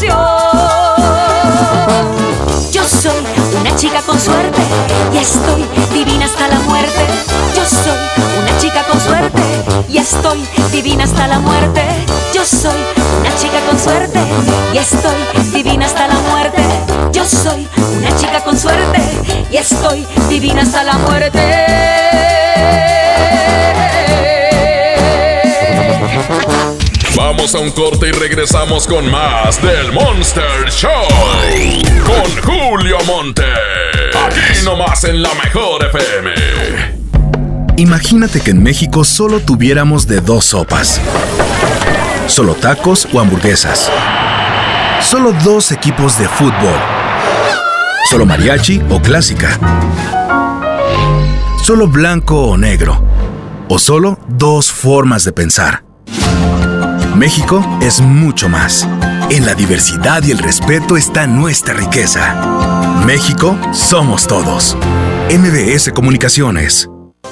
Yo soy una chica con suerte y estoy divina hasta la muerte. Yo soy una chica con suerte y estoy divina hasta la muerte. Yo soy una chica con suerte y estoy divina hasta la muerte. Yo soy una chica con suerte y estoy divina hasta la muerte. Vamos a un corte y regresamos con más del Monster Show. Con Julio Monte. Aquí nomás en la mejor FM. Imagínate que en México solo tuviéramos de dos sopas. Solo tacos o hamburguesas. Solo dos equipos de fútbol. Solo mariachi o clásica. Solo blanco o negro. O solo dos formas de pensar. México es mucho más. En la diversidad y el respeto está nuestra riqueza. México somos todos. MBS Comunicaciones.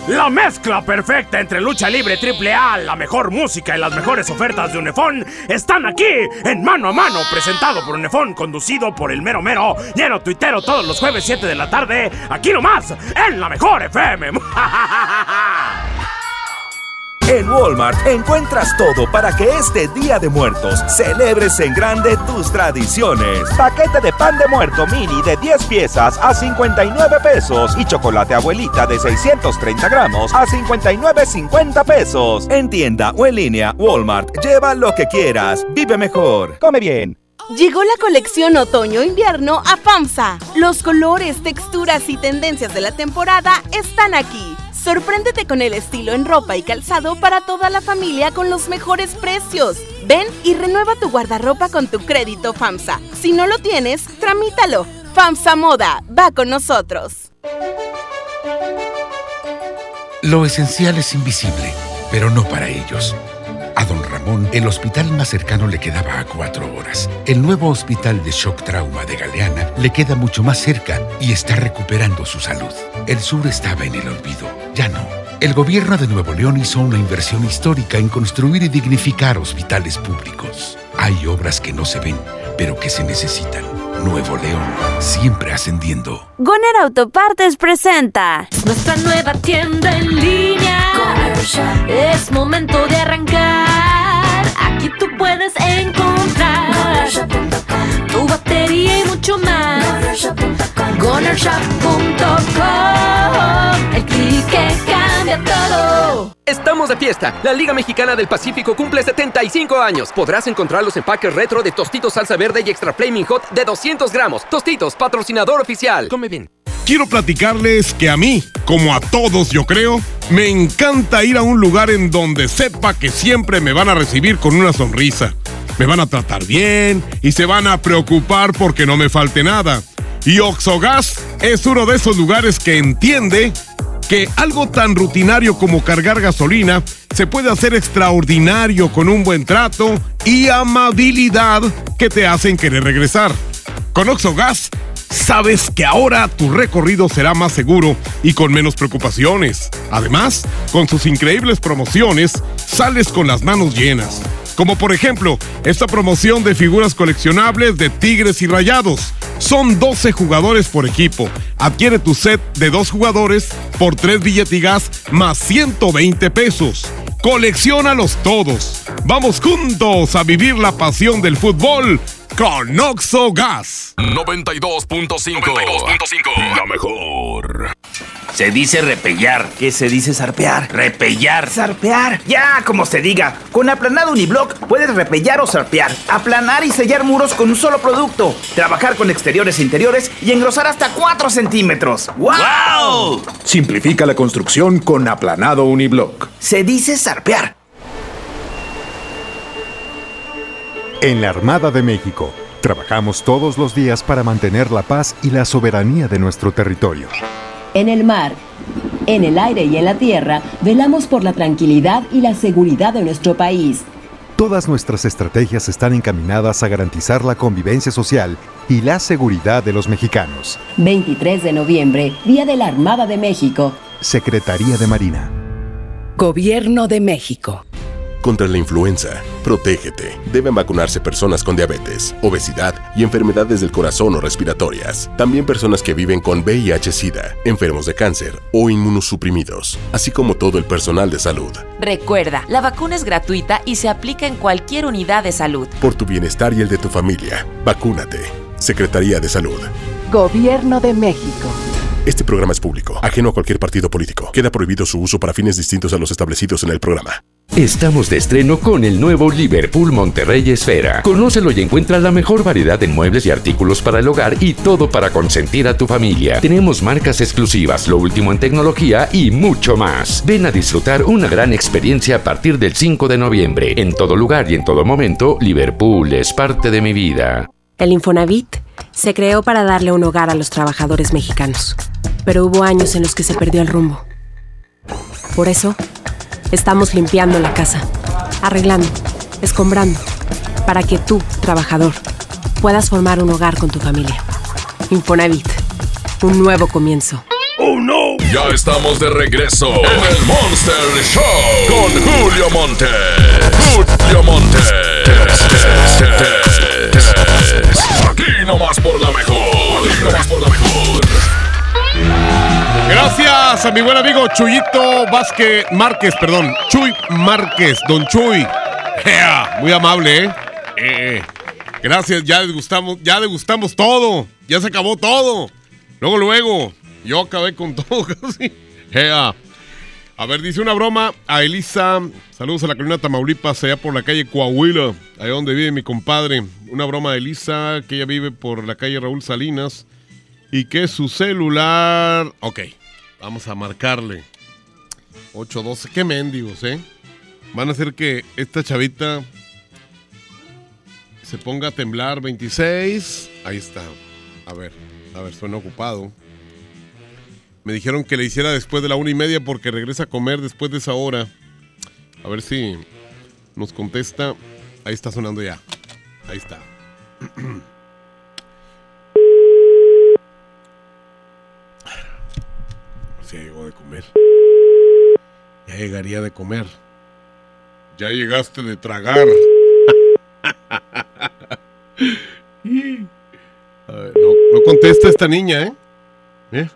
La mezcla perfecta entre lucha libre triple A, la mejor música y las mejores ofertas de Unefón están aquí en Mano a Mano, presentado por Unefón, conducido por el mero mero, lleno tuitero todos los jueves 7 de la tarde, aquí nomás, en la mejor FM. En Walmart encuentras todo para que este Día de Muertos celebres en grande tus tradiciones. Paquete de pan de muerto mini de 10 piezas a 59 pesos y chocolate abuelita de 630 gramos a 59.50 pesos. En tienda o en línea, Walmart, lleva lo que quieras. Vive mejor. Come bien. Llegó la colección otoño-invierno a FAMSA. Los colores, texturas y tendencias de la temporada están aquí. Sorpréndete con el estilo en ropa y calzado para toda la familia con los mejores precios. Ven y renueva tu guardarropa con tu crédito FAMSA. Si no lo tienes, tramítalo. FAMSA Moda, va con nosotros. Lo esencial es invisible, pero no para ellos. A don Ramón, el hospital más cercano le quedaba a cuatro horas. El nuevo hospital de shock trauma de Galeana le queda mucho más cerca y está recuperando su salud. El sur estaba en el olvido, ya no. El gobierno de Nuevo León hizo una inversión histórica en construir y dignificar hospitales públicos. Hay obras que no se ven, pero que se necesitan. Nuevo León, siempre ascendiendo. Goner Autopartes presenta Nuestra nueva tienda en línea. Es momento de arrancar. Aquí tú puedes encontrar tu batería y mucho más. Gonershop.com. El clic que cambia Estamos de fiesta. La Liga Mexicana del Pacífico cumple 75 años. Podrás encontrar los empaques retro de Tostitos Salsa Verde y Extra Flaming Hot de 200 gramos. Tostitos, patrocinador oficial. Come bien. Quiero platicarles que a mí, como a todos yo creo, me encanta ir a un lugar en donde sepa que siempre me van a recibir con una sonrisa. Me van a tratar bien y se van a preocupar porque no me falte nada. Y Oxogas es uno de esos lugares que entiende que algo tan rutinario como cargar gasolina se puede hacer extraordinario con un buen trato y amabilidad que te hacen querer regresar. Con Oxogas sabes que ahora tu recorrido será más seguro y con menos preocupaciones. Además, con sus increíbles promociones, sales con las manos llenas. Como por ejemplo, esta promoción de figuras coleccionables de Tigres y Rayados. Son 12 jugadores por equipo. Adquiere tu set de dos jugadores por 3 billetigas más 120 pesos. Colecciónalos todos. Vamos juntos a vivir la pasión del fútbol con Oxo Gas. 92.5. 92.5. La mejor. Se dice repellar. ¿Qué se dice zarpear? Repellar. Zarpear. Ya, como se diga. Con aplanado uniblock puedes repellar o zarpear. Aplanar y sellar muros con un solo producto. Trabajar con exteriores e interiores y engrosar hasta 4 centímetros. ¡Wow! Simplifica la construcción con aplanado uniblock. Se dice zarpear. En la Armada de México, trabajamos todos los días para mantener la paz y la soberanía de nuestro territorio. En el mar, en el aire y en la tierra, velamos por la tranquilidad y la seguridad de nuestro país. Todas nuestras estrategias están encaminadas a garantizar la convivencia social y la seguridad de los mexicanos. 23 de noviembre, Día de la Armada de México. Secretaría de Marina. Gobierno de México. Contra la influenza, protégete. Deben vacunarse personas con diabetes, obesidad y enfermedades del corazón o respiratorias. También personas que viven con VIH-Sida, enfermos de cáncer o inmunosuprimidos, así como todo el personal de salud. Recuerda, la vacuna es gratuita y se aplica en cualquier unidad de salud. Por tu bienestar y el de tu familia, vacúnate. Secretaría de Salud. Gobierno de México. Este programa es público, ajeno a cualquier partido político. Queda prohibido su uso para fines distintos a los establecidos en el programa. Estamos de estreno con el nuevo Liverpool Monterrey Esfera. Conócelo y encuentra la mejor variedad en muebles y artículos para el hogar y todo para consentir a tu familia. Tenemos marcas exclusivas, lo último en tecnología y mucho más. Ven a disfrutar una gran experiencia a partir del 5 de noviembre. En todo lugar y en todo momento, Liverpool es parte de mi vida. El Infonavit se creó para darle un hogar a los trabajadores mexicanos, pero hubo años en los que se perdió el rumbo. Por eso, estamos limpiando la casa, arreglando, escombrando, para que tú, trabajador, puedas formar un hogar con tu familia. Infonavit, un nuevo comienzo. ¡Oh no! Ya estamos de regreso en el Monster Show con Julio Monte. Julio Monte. Aquí nomás por la mejor. Aquí nomás por la mejor. Gracias a mi buen amigo Chuyito Vázquez Márquez, perdón, Chuy Márquez, don Chuy. Muy amable, ¿eh? Eh, Gracias, ya degustamos, ya degustamos todo. Ya se acabó todo. Luego, luego, yo acabé con todo casi. Ea. A ver, dice una broma a Elisa. Saludos a la colina Tamaulipas, allá por la calle Coahuila, allá donde vive mi compadre. Una broma a Elisa, que ella vive por la calle Raúl Salinas. Y que su celular. Ok, vamos a marcarle. 812. Qué mendigos, ¿eh? Van a hacer que esta chavita se ponga a temblar. 26. Ahí está. A ver, a ver, suena ocupado. Me dijeron que le hiciera después de la una y media porque regresa a comer después de esa hora. A ver si nos contesta. Ahí está sonando ya. Ahí está. Ya llegó de comer. Ya llegaría de comer. Ya llegaste de tragar. No, contesta esta niña, ¿eh?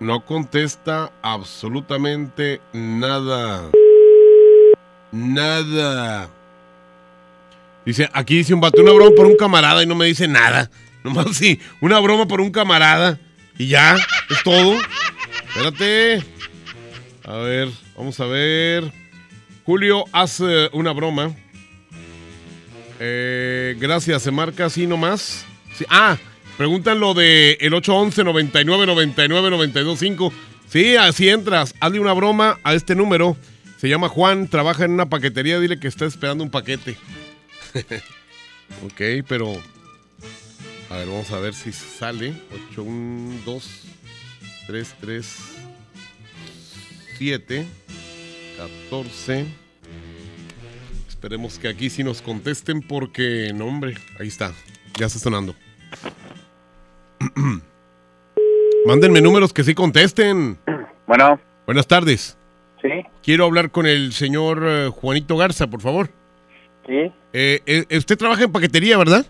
No contesta absolutamente nada. Nada. Dice, aquí dice un vato, una broma por un camarada y no me dice nada. Nomás sí, una broma por un camarada y ya, es todo. Espérate. A ver, vamos a ver. Julio, haz eh, una broma. Eh, gracias, se marca así nomás. Sí, Ah, preguntan lo de el 811 99 99 92 5. Sí, así entras. Hazle una broma a este número. Se llama Juan, trabaja en una paquetería. Dile que está esperando un paquete. ok, pero. A ver, vamos a ver si sale. 8, 1, 2, 3, 3, 7, 14. Esperemos que aquí sí nos contesten porque, no hombre, ahí está, ya está sonando. Mándenme números que sí contesten. Bueno. Buenas tardes. Sí, Quiero hablar con el señor eh, Juanito Garza, por favor. sí, Eh, eh, usted trabaja en paquetería, ¿verdad?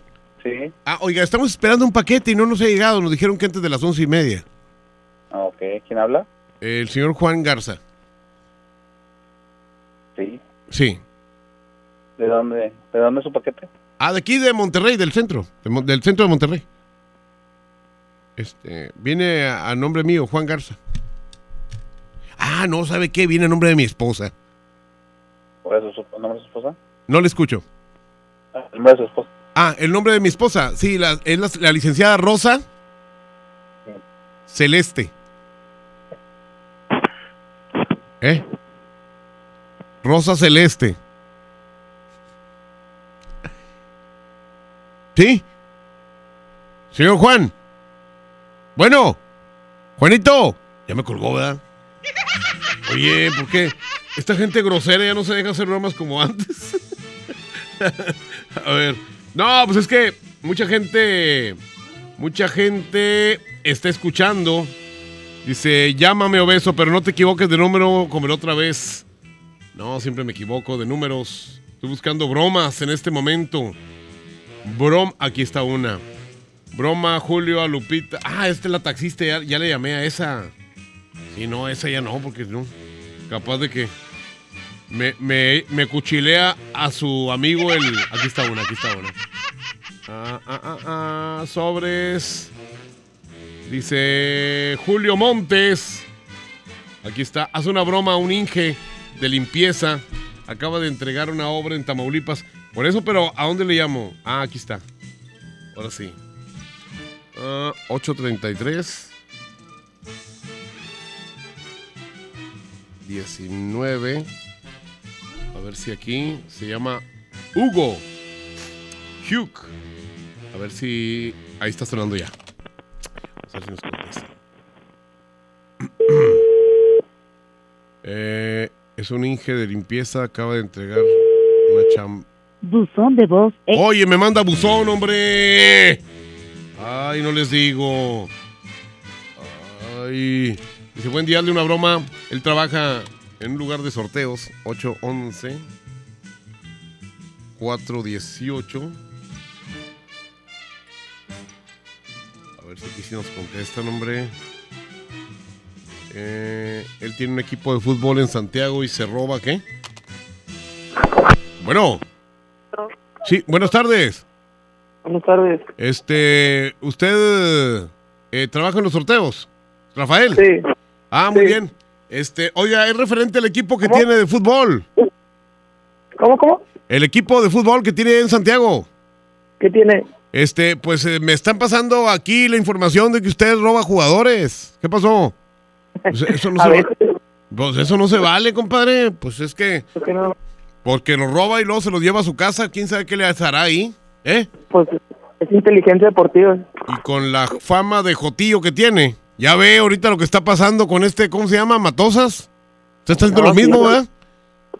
Sí. Ah, oiga, estamos esperando un paquete y no nos ha llegado. Nos dijeron que antes de las once y media. Ah, Ok, ¿quién habla? El señor Juan Garza. Sí. Sí. ¿De dónde, de dónde es su paquete? Ah, de aquí de Monterrey, del centro. de del centro de Monterrey. Este, viene a, a nombre mío, Juan Garza. Ah, no, ¿sabe qué? Viene a nombre de mi esposa. ¿Cuál es su su- nombre de su esposa? No le escucho. Ah, El nombre de su esposa. Ah, el nombre de mi esposa. Sí, la, es la, la licenciada Rosa Celeste. ¿Eh? Rosa Celeste. ¿Sí? Señor Juan. Bueno. Juanito. Ya me colgó, ¿verdad? Oye, ¿por qué? Esta gente grosera ya no se deja hacer bromas como antes. A ver. No, pues es que mucha gente. Mucha gente está escuchando. Dice, llámame obeso, pero no te equivoques de número como la otra vez. No, siempre me equivoco de números. Estoy buscando bromas en este momento. Brom, aquí está una. Broma, Julio, a Lupita. Ah, esta es la taxista, ya, le llamé a esa. Sí, no, esa ya no, porque no. Capaz de que me, me, cuchilea a su amigo el. Aquí está una, aquí está una. Ah, ah, ah, ah, sobres. Dice Julio Montes. Aquí está. Haz una broma a un Inge de limpieza. Acaba de entregar una obra en Tamaulipas. Por eso, pero ¿a dónde le llamo? Ah, aquí está. Ahora sí. Ah, 833. 19. A ver si aquí se llama Hugo. Hugh. A ver si. Ahí está sonando ya. Vamos a ver si nos contesta. Eh, es un Inge de limpieza. Acaba de entregar una chamba. Buzón de voz. Oye, me manda buzón, hombre. Ay, no les digo. Ay. Dice, buen día, hazle una broma. Él trabaja en lugar de sorteos. 811 418. A ver si aquí sí nos contestan, hombre. Eh, él tiene un equipo de fútbol en Santiago y se roba, ¿qué? Bueno. Sí, buenas tardes. Buenas tardes. Este, ¿usted eh, trabaja en los sorteos? ¿Rafael? Sí. Ah, muy bien. Este, oiga, es referente al equipo que tiene de fútbol. ¿Cómo, cómo? El equipo de fútbol que tiene en Santiago. ¿Qué tiene? Este, pues eh, me están pasando aquí la información de que usted roba jugadores. ¿Qué pasó? Pues, eso no se va- Pues eso no se vale, compadre. Pues es que. ¿Por qué no? Porque los roba y luego se los lleva a su casa. ¿Quién sabe qué le hará ahí? ¿Eh? Pues es inteligencia deportiva. Y con la fama de Jotillo que tiene. Ya ve ahorita lo que está pasando con este, ¿cómo se llama? Matosas. Usted está haciendo No, lo mismo, sí. ¿verdad?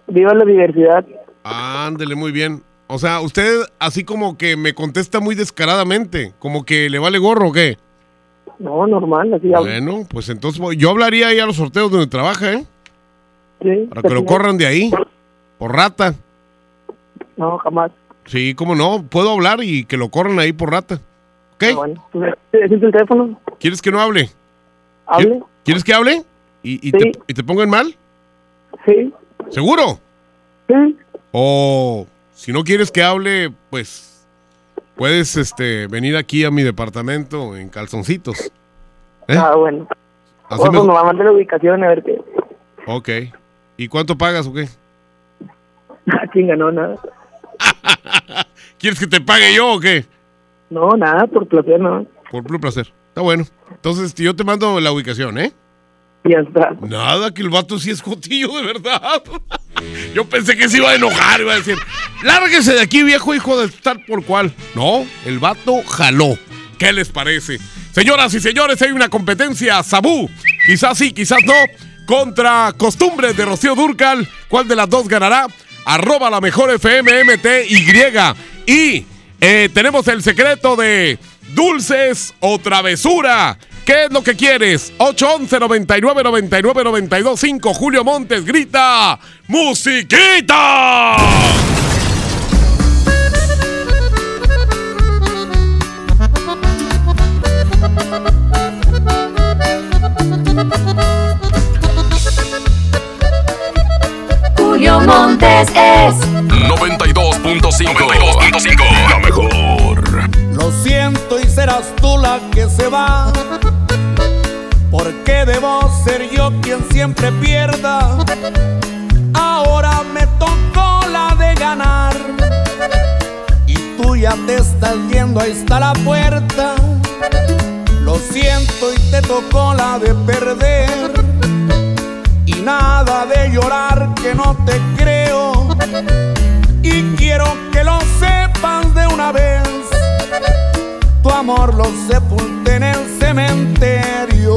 Viva la diversidad. Ándele, muy bien. O sea, usted así como que me contesta muy descaradamente. Como que le vale gorro o qué. No, normal, así hablo. Bueno, pues entonces yo hablaría ahí a los sorteos donde trabaja, ¿eh? Sí, Para que lo corran de ahí. Por rata. No, jamás. Sí, cómo no. Puedo hablar y que lo corran ahí por rata. ¿Ok? Ah, bueno, ¿ese es el teléfono? ¿Quieres que no hable? ¿Hable? ¿Quieres que hable? ¿Y, y te, y te pongan mal? Sí. ¿Seguro? Sí. O si no quieres que hable, pues puedes este, venir aquí a mi departamento en calzoncitos. ¿Eh? Ah, bueno. Así Pues, me- va a mandar la ubicación a ver qué. Ok. ¿Y cuánto pagas o qué? Ah, chinga, no, nada. ¿Quieres que te pague yo o qué? No, nada, por placer, no. Por puro placer. Está bueno. Entonces yo te mando la ubicación, ¿eh? Ya está. Nada, que el vato sí es jotillo de verdad. Yo pensé que se iba a enojar, iba a decir, lárguese de aquí, viejo hijo de tal por cual. No, el vato jaló. ¿Qué les parece? Señoras y señores, hay una competencia, Sabú. Quizás sí, quizás no. Contra Costumbres de Rocío Durcal. ¿Cuál de las dos ganará? Arroba la mejor FMMTY. Y eh, tenemos el secreto de dulces o travesura. ¿Qué es lo que quieres? 811 99 99 92 5 Julio Montes grita ¡Musiquita! Julio Montes es 92.5. La mejor. Lo siento y serás tú la que se va. Porque debo ser yo quien siempre pierda. Ahora me tocó la de ganar. Y tú ya te estás yendo, ahí está la puerta. Lo siento y te tocó la de perder. Y nada de llorar que no te creo. Y quiero que lo sepas de una vez. Tu amor lo sepulté en el cementerio.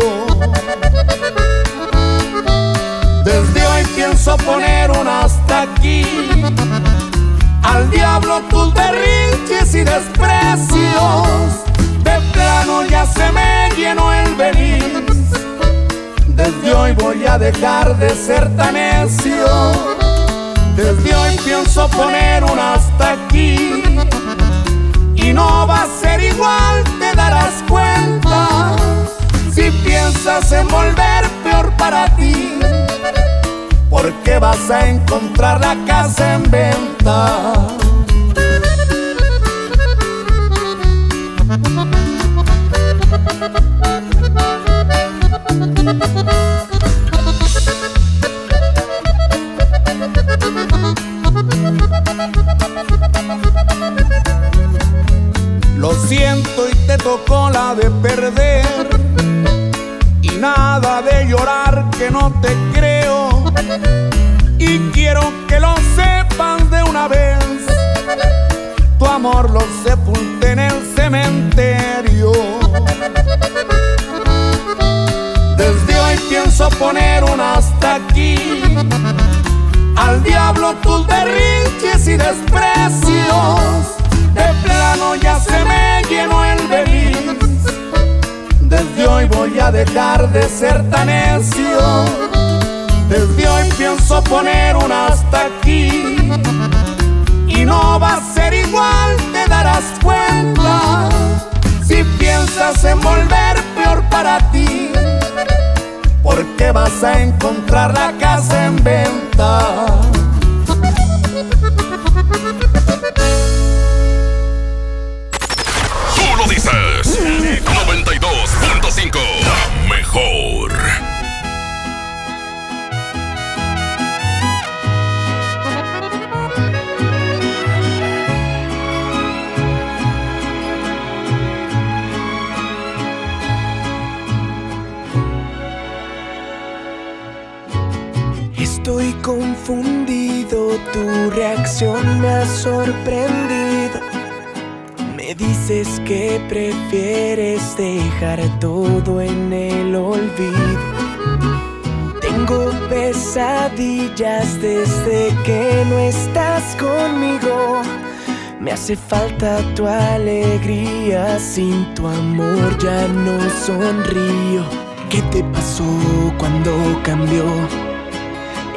Desde hoy pienso poner un hasta aquí. Al diablo tus berrinches y desprecios. De plano ya se me llenó el venir. Desde hoy voy a dejar de ser tan necio. Desde hoy pienso poner un hasta aquí. Y no va a ser igual, te darás cuenta. Si piensas en volver peor para ti. Porque vas a encontrar la casa en venta. Siento y te tocó la de perder. Y nada de llorar que no te creo. Y quiero que lo sepas de una vez. Tu amor lo sepulté en el cementerio. Desde hoy pienso poner un hasta aquí. Al diablo tus berrinches y desprecios. De plano ya se me llenó el venir. Desde hoy voy a dejar de ser tan necio. Desde hoy pienso poner un hasta aquí. Y no va a ser igual, te darás cuenta. Si piensas en volver peor para ti. Porque vas a encontrar la casa en venta. Estoy confundido, tu reacción me ha sorprendido. Dices que prefieres dejar todo en el olvido. Tengo pesadillas desde que no estás conmigo. Me hace falta tu alegría, sin tu amor ya no sonrío. ¿Qué te pasó cuando cambió?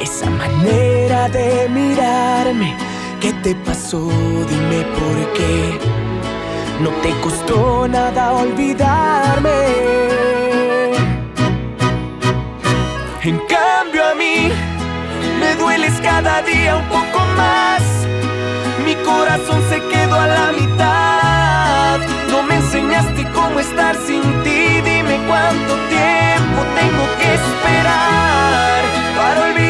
Esa manera de mirarme, ¿qué te pasó? Dime por qué. No te costó nada olvidarme. En cambio a mí, me dueles cada día un poco más. Mi corazón se quedó a la mitad. No me enseñaste cómo estar sin ti, dime cuánto tiempo tengo que esperar. Para olvidarte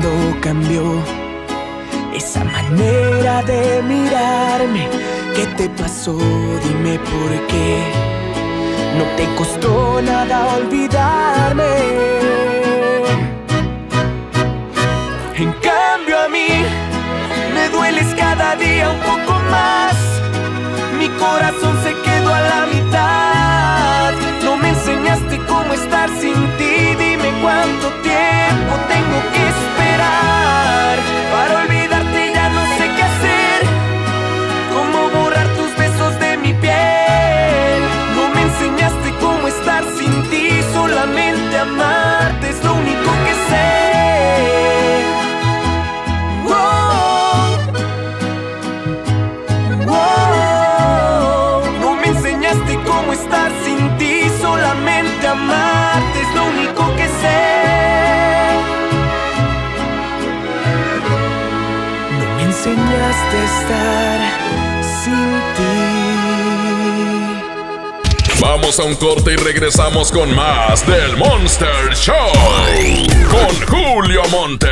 cuando cambió esa manera de mirarme? ¿Qué te pasó? Dime por qué. No te costó nada olvidarme. En cambio a mí me dueles cada día un poco más. Mi corazón se quedó a la mitad. No me enseñaste cómo estar sin ti. Dime cuánto tiempo tengo que esperar. Vamos a un corte y regresamos con más del Monster Show. Con Julio Monte.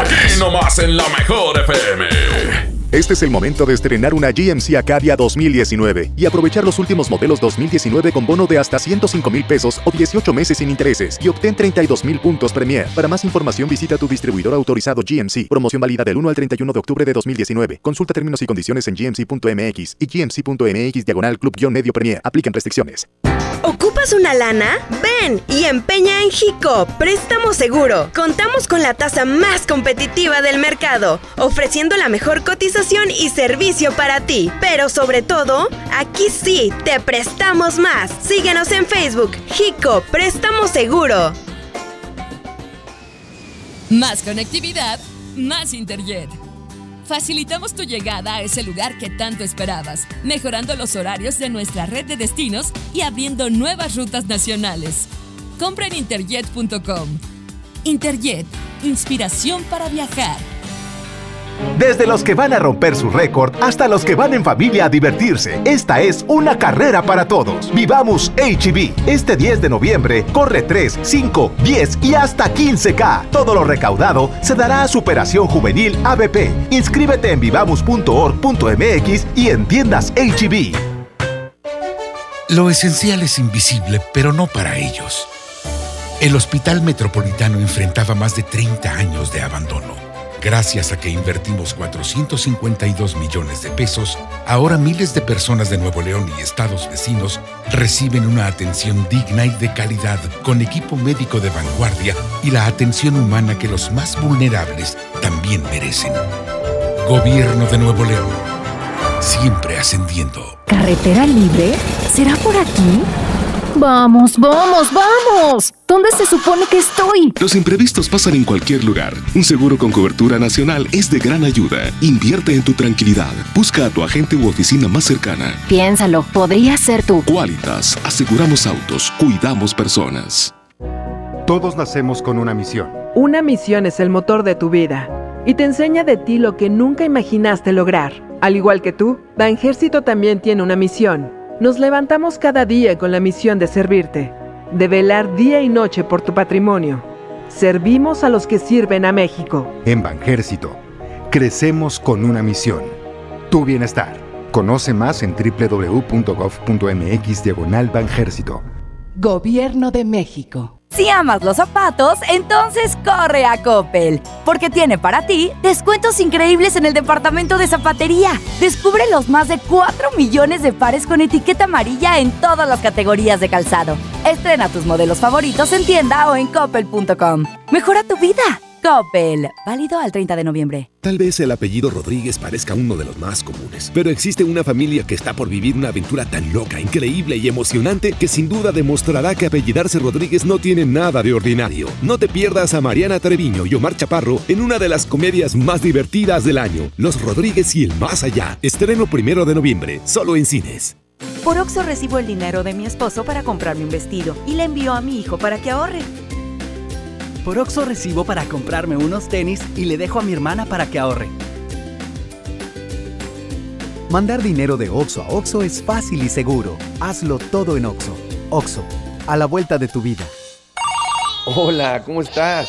Aquí nomás en la mejor FM. Este es el momento de estrenar una GMC Acadia 2019 y aprovechar los últimos modelos 2019 con bono de hasta 105 mil pesos o 18 meses sin intereses y obtén 32 mil puntos Premier. Para más información visita tu distribuidor autorizado GMC. Promoción válida del 1 al 31 de octubre de 2019. Consulta términos y condiciones en gmc.mx y gmc.mx diagonal club-medio Premier. Aplican restricciones. ¿Ocupas una lana? Ven y empeña en Jico, préstamo seguro. Contamos con la tasa más competitiva del mercado, ofreciendo la mejor cotización y servicio para ti. Pero sobre todo, aquí sí, te prestamos más. Síguenos en Facebook, Jico, préstamo seguro. Más conectividad, más Interjet. Facilitamos tu llegada a ese lugar que tanto esperabas, mejorando los horarios de nuestra red de destinos y abriendo nuevas rutas nacionales. Compra en interjet.com. Interjet, inspiración para viajar. Desde los que van a romper su récord hasta los que van en familia a divertirse, esta es una carrera para todos. Vivamos HB. Este 10 de noviembre corre 3, 5, 10 y hasta 15K. Todo lo recaudado se dará a Superación Juvenil ABP. Inscríbete en vivamos.org.mx y en tiendas HB. Lo esencial es invisible, pero no para ellos. El Hospital Metropolitano enfrentaba más de 30 años de abandono. Gracias a que invertimos 452 millones de pesos, ahora miles de personas de Nuevo León y estados vecinos reciben una atención digna y de calidad con equipo médico de vanguardia y la atención humana que los más vulnerables también merecen. Gobierno de Nuevo León. Siempre ascendiendo. ¿Carretera libre? ¿Será por aquí? Vamos, vamos, vamos. ¿Dónde se supone que estoy? Los imprevistos pasan en cualquier lugar. Un seguro con cobertura nacional es de gran ayuda. Invierte en tu tranquilidad. Busca a tu agente u oficina más cercana. Piénsalo, podría ser tú. Qualitas, aseguramos autos, cuidamos personas. Todos nacemos con una misión. Una misión es el motor de tu vida y te enseña de ti lo que nunca imaginaste lograr. Al igual que tú, Banjército también tiene una misión. Nos levantamos cada día con la misión de servirte, de velar día y noche por tu patrimonio. Servimos a los que sirven a México. En Banjército, crecemos con una misión. Tu bienestar. Conoce más en www.gov.mx diagonal Banjército. Gobierno de México. Si amas los zapatos, entonces corre a Coppel, porque tiene para ti descuentos increíbles en el departamento de zapatería. Descubre los más de 4 millones de pares con etiqueta amarilla en todas las categorías de calzado. Estrena tus modelos favoritos en tienda o en coppel.com. Mejora tu vida. Coppel. Válido al 30 de noviembre. Tal vez el apellido Rodríguez parezca uno de los más comunes, pero existe una familia que está por vivir una aventura tan loca, increíble y emocionante que sin duda demostrará que apellidarse Rodríguez no tiene nada de ordinario. No te pierdas a Mariana Treviño y Omar Chaparro en una de las comedias más divertidas del año, Los Rodríguez y el Más Allá. Estreno primero de noviembre, solo en cines. Por Oxo recibo el dinero de mi esposo para comprarme un vestido y le envío a mi hijo para que ahorre. Por Oxo recibo para comprarme unos tenis y le dejo a mi hermana para que ahorre. Mandar dinero de Oxo a Oxo es fácil y seguro. Hazlo todo en Oxo. Oxo, a la vuelta de tu vida. Hola, ¿cómo estás?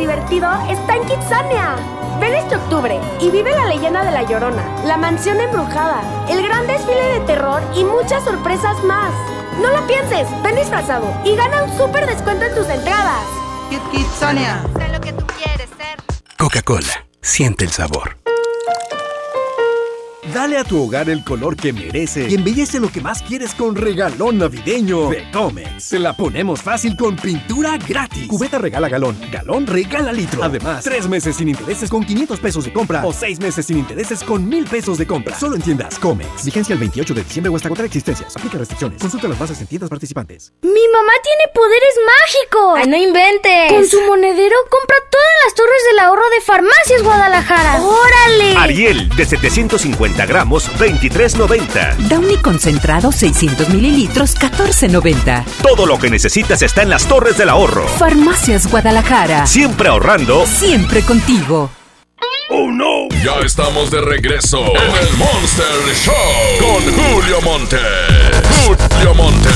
divertido está en Kitsania. Ven este octubre y vive la leyenda de la Llorona, la mansión embrujada, el gran desfile de terror y muchas sorpresas más. No lo pienses, ven disfrazado y gana un súper descuento en tus entradas. Kit Kitsania. Sé lo que tú quieres ser. Coca-Cola, siente el sabor. Dale a tu hogar el color que merece y embellece lo que más quieres con regalón navideño de Comex. Se la ponemos fácil con pintura gratis. Cubeta regala galón, galón regala litro. Además, tres meses sin intereses con 500 pesos de compra o seis meses sin intereses con 1000 pesos de compra. Solo en tiendas Comex. Vigencia el 28 de diciembre o hasta agotar existencias. Aplica restricciones. Consulta las bases en tiendas participantes. ¡Mi mamá tiene poderes mágicos! ¡Ay, no inventes! Con su monedero compra todas las torres del ahorro de Farmacias Guadalajara. ¡Órale! Ariel, de 750 gramos, 23.90. Downy concentrado 600 mililitros, 14.90. Todo lo que necesitas está en las torres del ahorro. Farmacias Guadalajara. Siempre ahorrando. Siempre contigo. ¡Oh, no! Ya estamos de regreso en el Monster Show con Julio Monte. Julio Monte.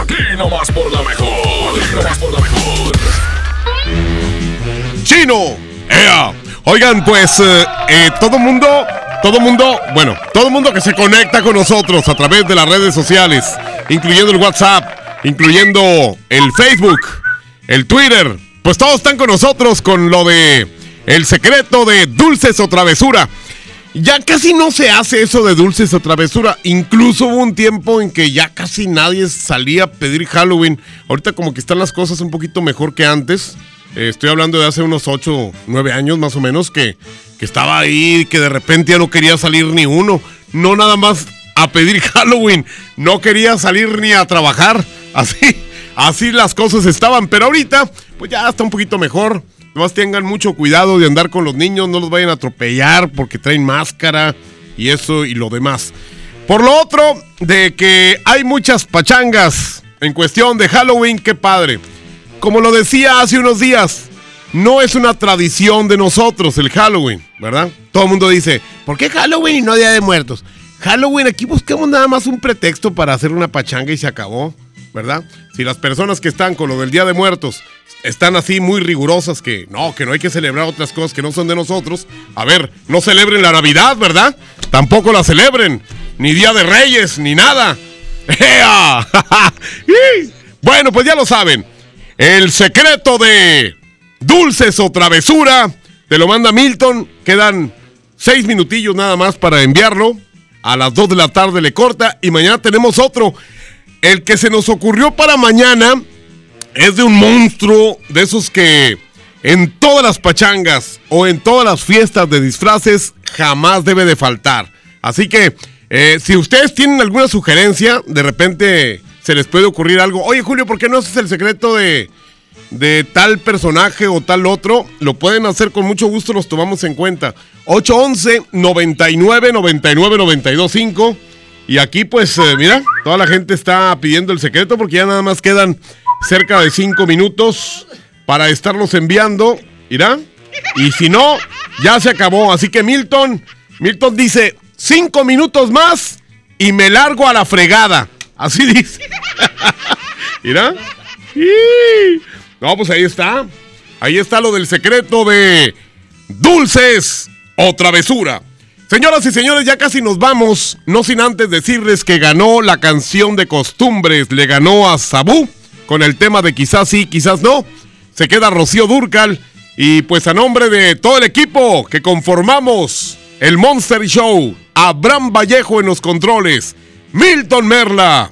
Aquí nomás por la mejor. Aquí nomás por la mejor. ¡Chino! ¡Ea! Oigan, pues eh, eh, todo mundo, todo mundo, bueno, todo mundo que se conecta con nosotros a través de las redes sociales, incluyendo el WhatsApp, incluyendo el Facebook, el Twitter, pues todos están con nosotros con lo de el secreto de dulces o travesura. Ya casi no se hace eso de dulces o travesura. Incluso hubo un tiempo en que ya casi nadie salía a pedir Halloween. Ahorita como que están las cosas un poquito mejor que antes. Eh, estoy hablando de hace unos 8, 9 años más o menos que, que estaba ahí, que de repente ya no quería salir ni uno. No nada más a pedir Halloween. No quería salir ni a trabajar. Así, así las cosas estaban. Pero ahorita, pues ya está un poquito mejor. Nomás tengan mucho cuidado de andar con los niños, no los vayan a atropellar porque traen máscara y eso y lo demás. Por lo otro, de que hay muchas pachangas en cuestión de Halloween, qué padre. Como lo decía hace unos días, no es una tradición de nosotros el Halloween, ¿verdad? Todo el mundo dice, ¿por qué Halloween y no Día de Muertos? Halloween, aquí buscamos nada más un pretexto para hacer una pachanga y se acabó, ¿verdad? Si las personas que están con lo del Día de Muertos están así muy rigurosas que no, que no hay que celebrar otras cosas que no son de nosotros. A ver, no celebren la Navidad, ¿verdad? Tampoco la celebren. Ni Día de Reyes, ni nada. Bueno, pues ya lo saben. El secreto de dulces o travesura te lo manda Milton. Quedan seis minutillos nada más para enviarlo. A las dos de la tarde le corta y mañana tenemos otro. El que se nos ocurrió para mañana es de un monstruo de esos que en todas las pachangas o en todas las fiestas de disfraces jamás debe de faltar. Así que eh, si ustedes tienen alguna sugerencia, de repente se les puede ocurrir algo. Oye Julio, ¿por qué no haces el secreto de, de tal personaje o tal otro? Lo pueden hacer con mucho gusto, los tomamos en cuenta. 811 99 99 925 Y aquí, pues, eh, mira, toda la gente está pidiendo el secreto porque ya nada más quedan cerca de cinco minutos para estarlos enviando. ¿Irá? Y si no, ya se acabó. Así que Milton, Milton dice, cinco minutos más y me largo a la fregada. Así dice. ¿Irá? Y- No, pues ahí está. Ahí está lo del secreto de dulces o travesura. Señoras y señores, ya casi nos vamos. No sin antes decirles que ganó la canción de costumbres. Le ganó a Sabú con el tema de quizás sí, quizás no. Se queda Rocío Durcal. Y pues a nombre de todo el equipo que conformamos el Monster Show, Abraham Vallejo en los controles, Milton Merla,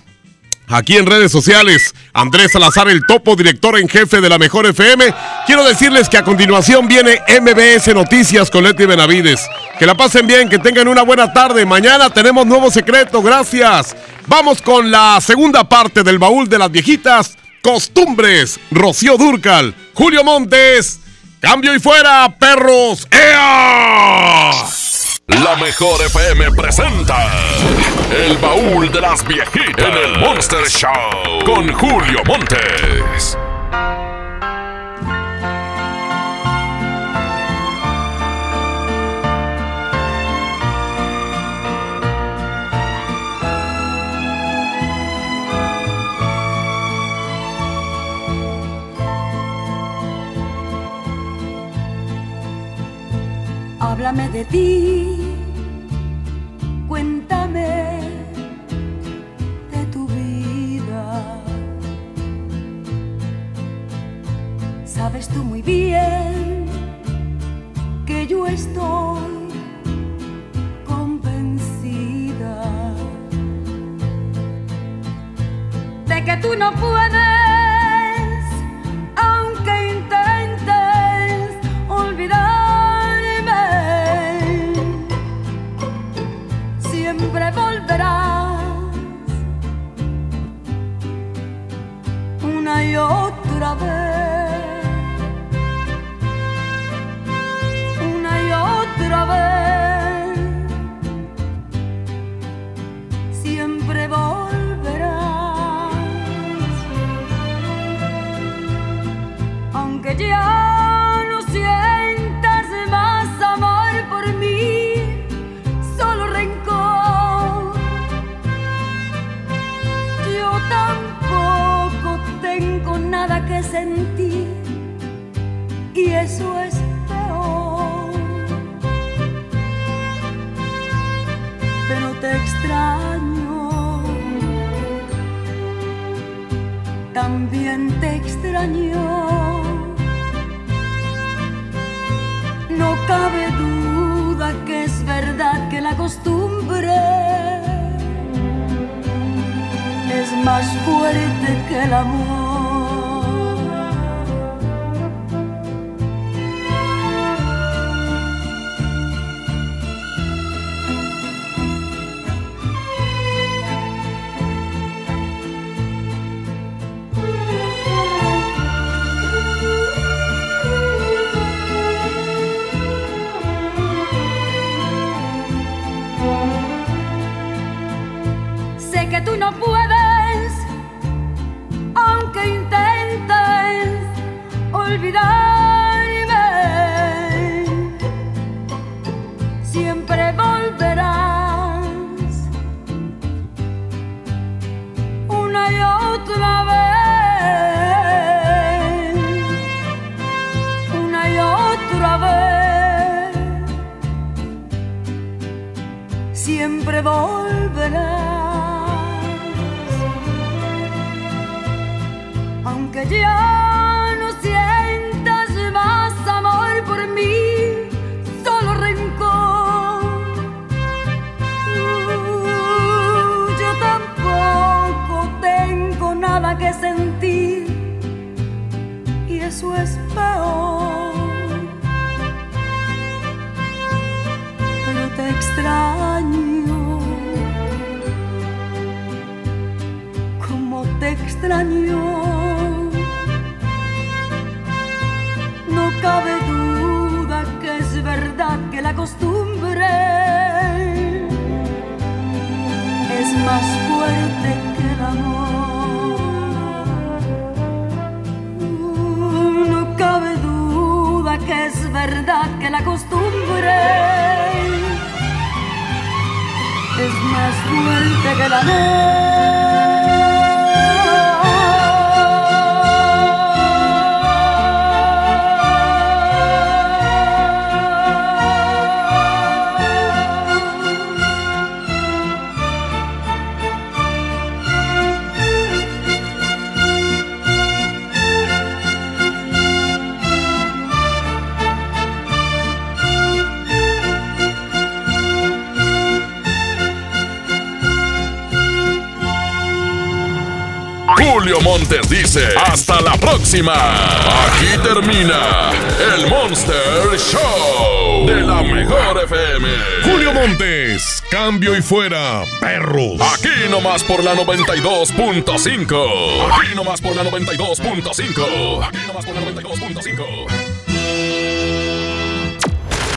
Aquí en redes sociales, Andrés Salazar, el topo director en jefe de la Mejor FM. Quiero decirles que a continuación viene MBS Noticias con Leti Benavides. Que la pasen bien, que tengan una buena tarde. Mañana tenemos nuevo secreto, gracias. Vamos con la segunda parte del baúl de las viejitas. Costumbres, Rocío Durcal, Julio Montes. Cambio y fuera, perros. ¡Ea! La mejor FM presenta El baúl de las viejitas en el Monster Show con Julio Montes. Háblame de ti, Sabes tú muy bien que yo estoy convencida de que tú no puedes, aunque intentes olvidarme, siempre volverás una y otra vez, otra vez, siempre volverás. Aunque ya no sientas más amor por mí, solo rencor. Yo tampoco tengo nada que sentir y eso es también te extraño. No cabe duda que es verdad que la costumbre es más fuerte que el amor. Ya no sientas más amor por mí, solo rencor. Yo tampoco tengo nada que sentir y eso es peor. Pero te extraño, como te extraño. La costumbre. Es más fuerte que el Julio Dice, hasta la próxima. Aquí termina el Monster Show de la mejor FM. Julio Montes, cambio y fuera, perros. Aquí nomás por la 92.5. Aquí nomás por la 92.5. Aquí nomás por la 92.5.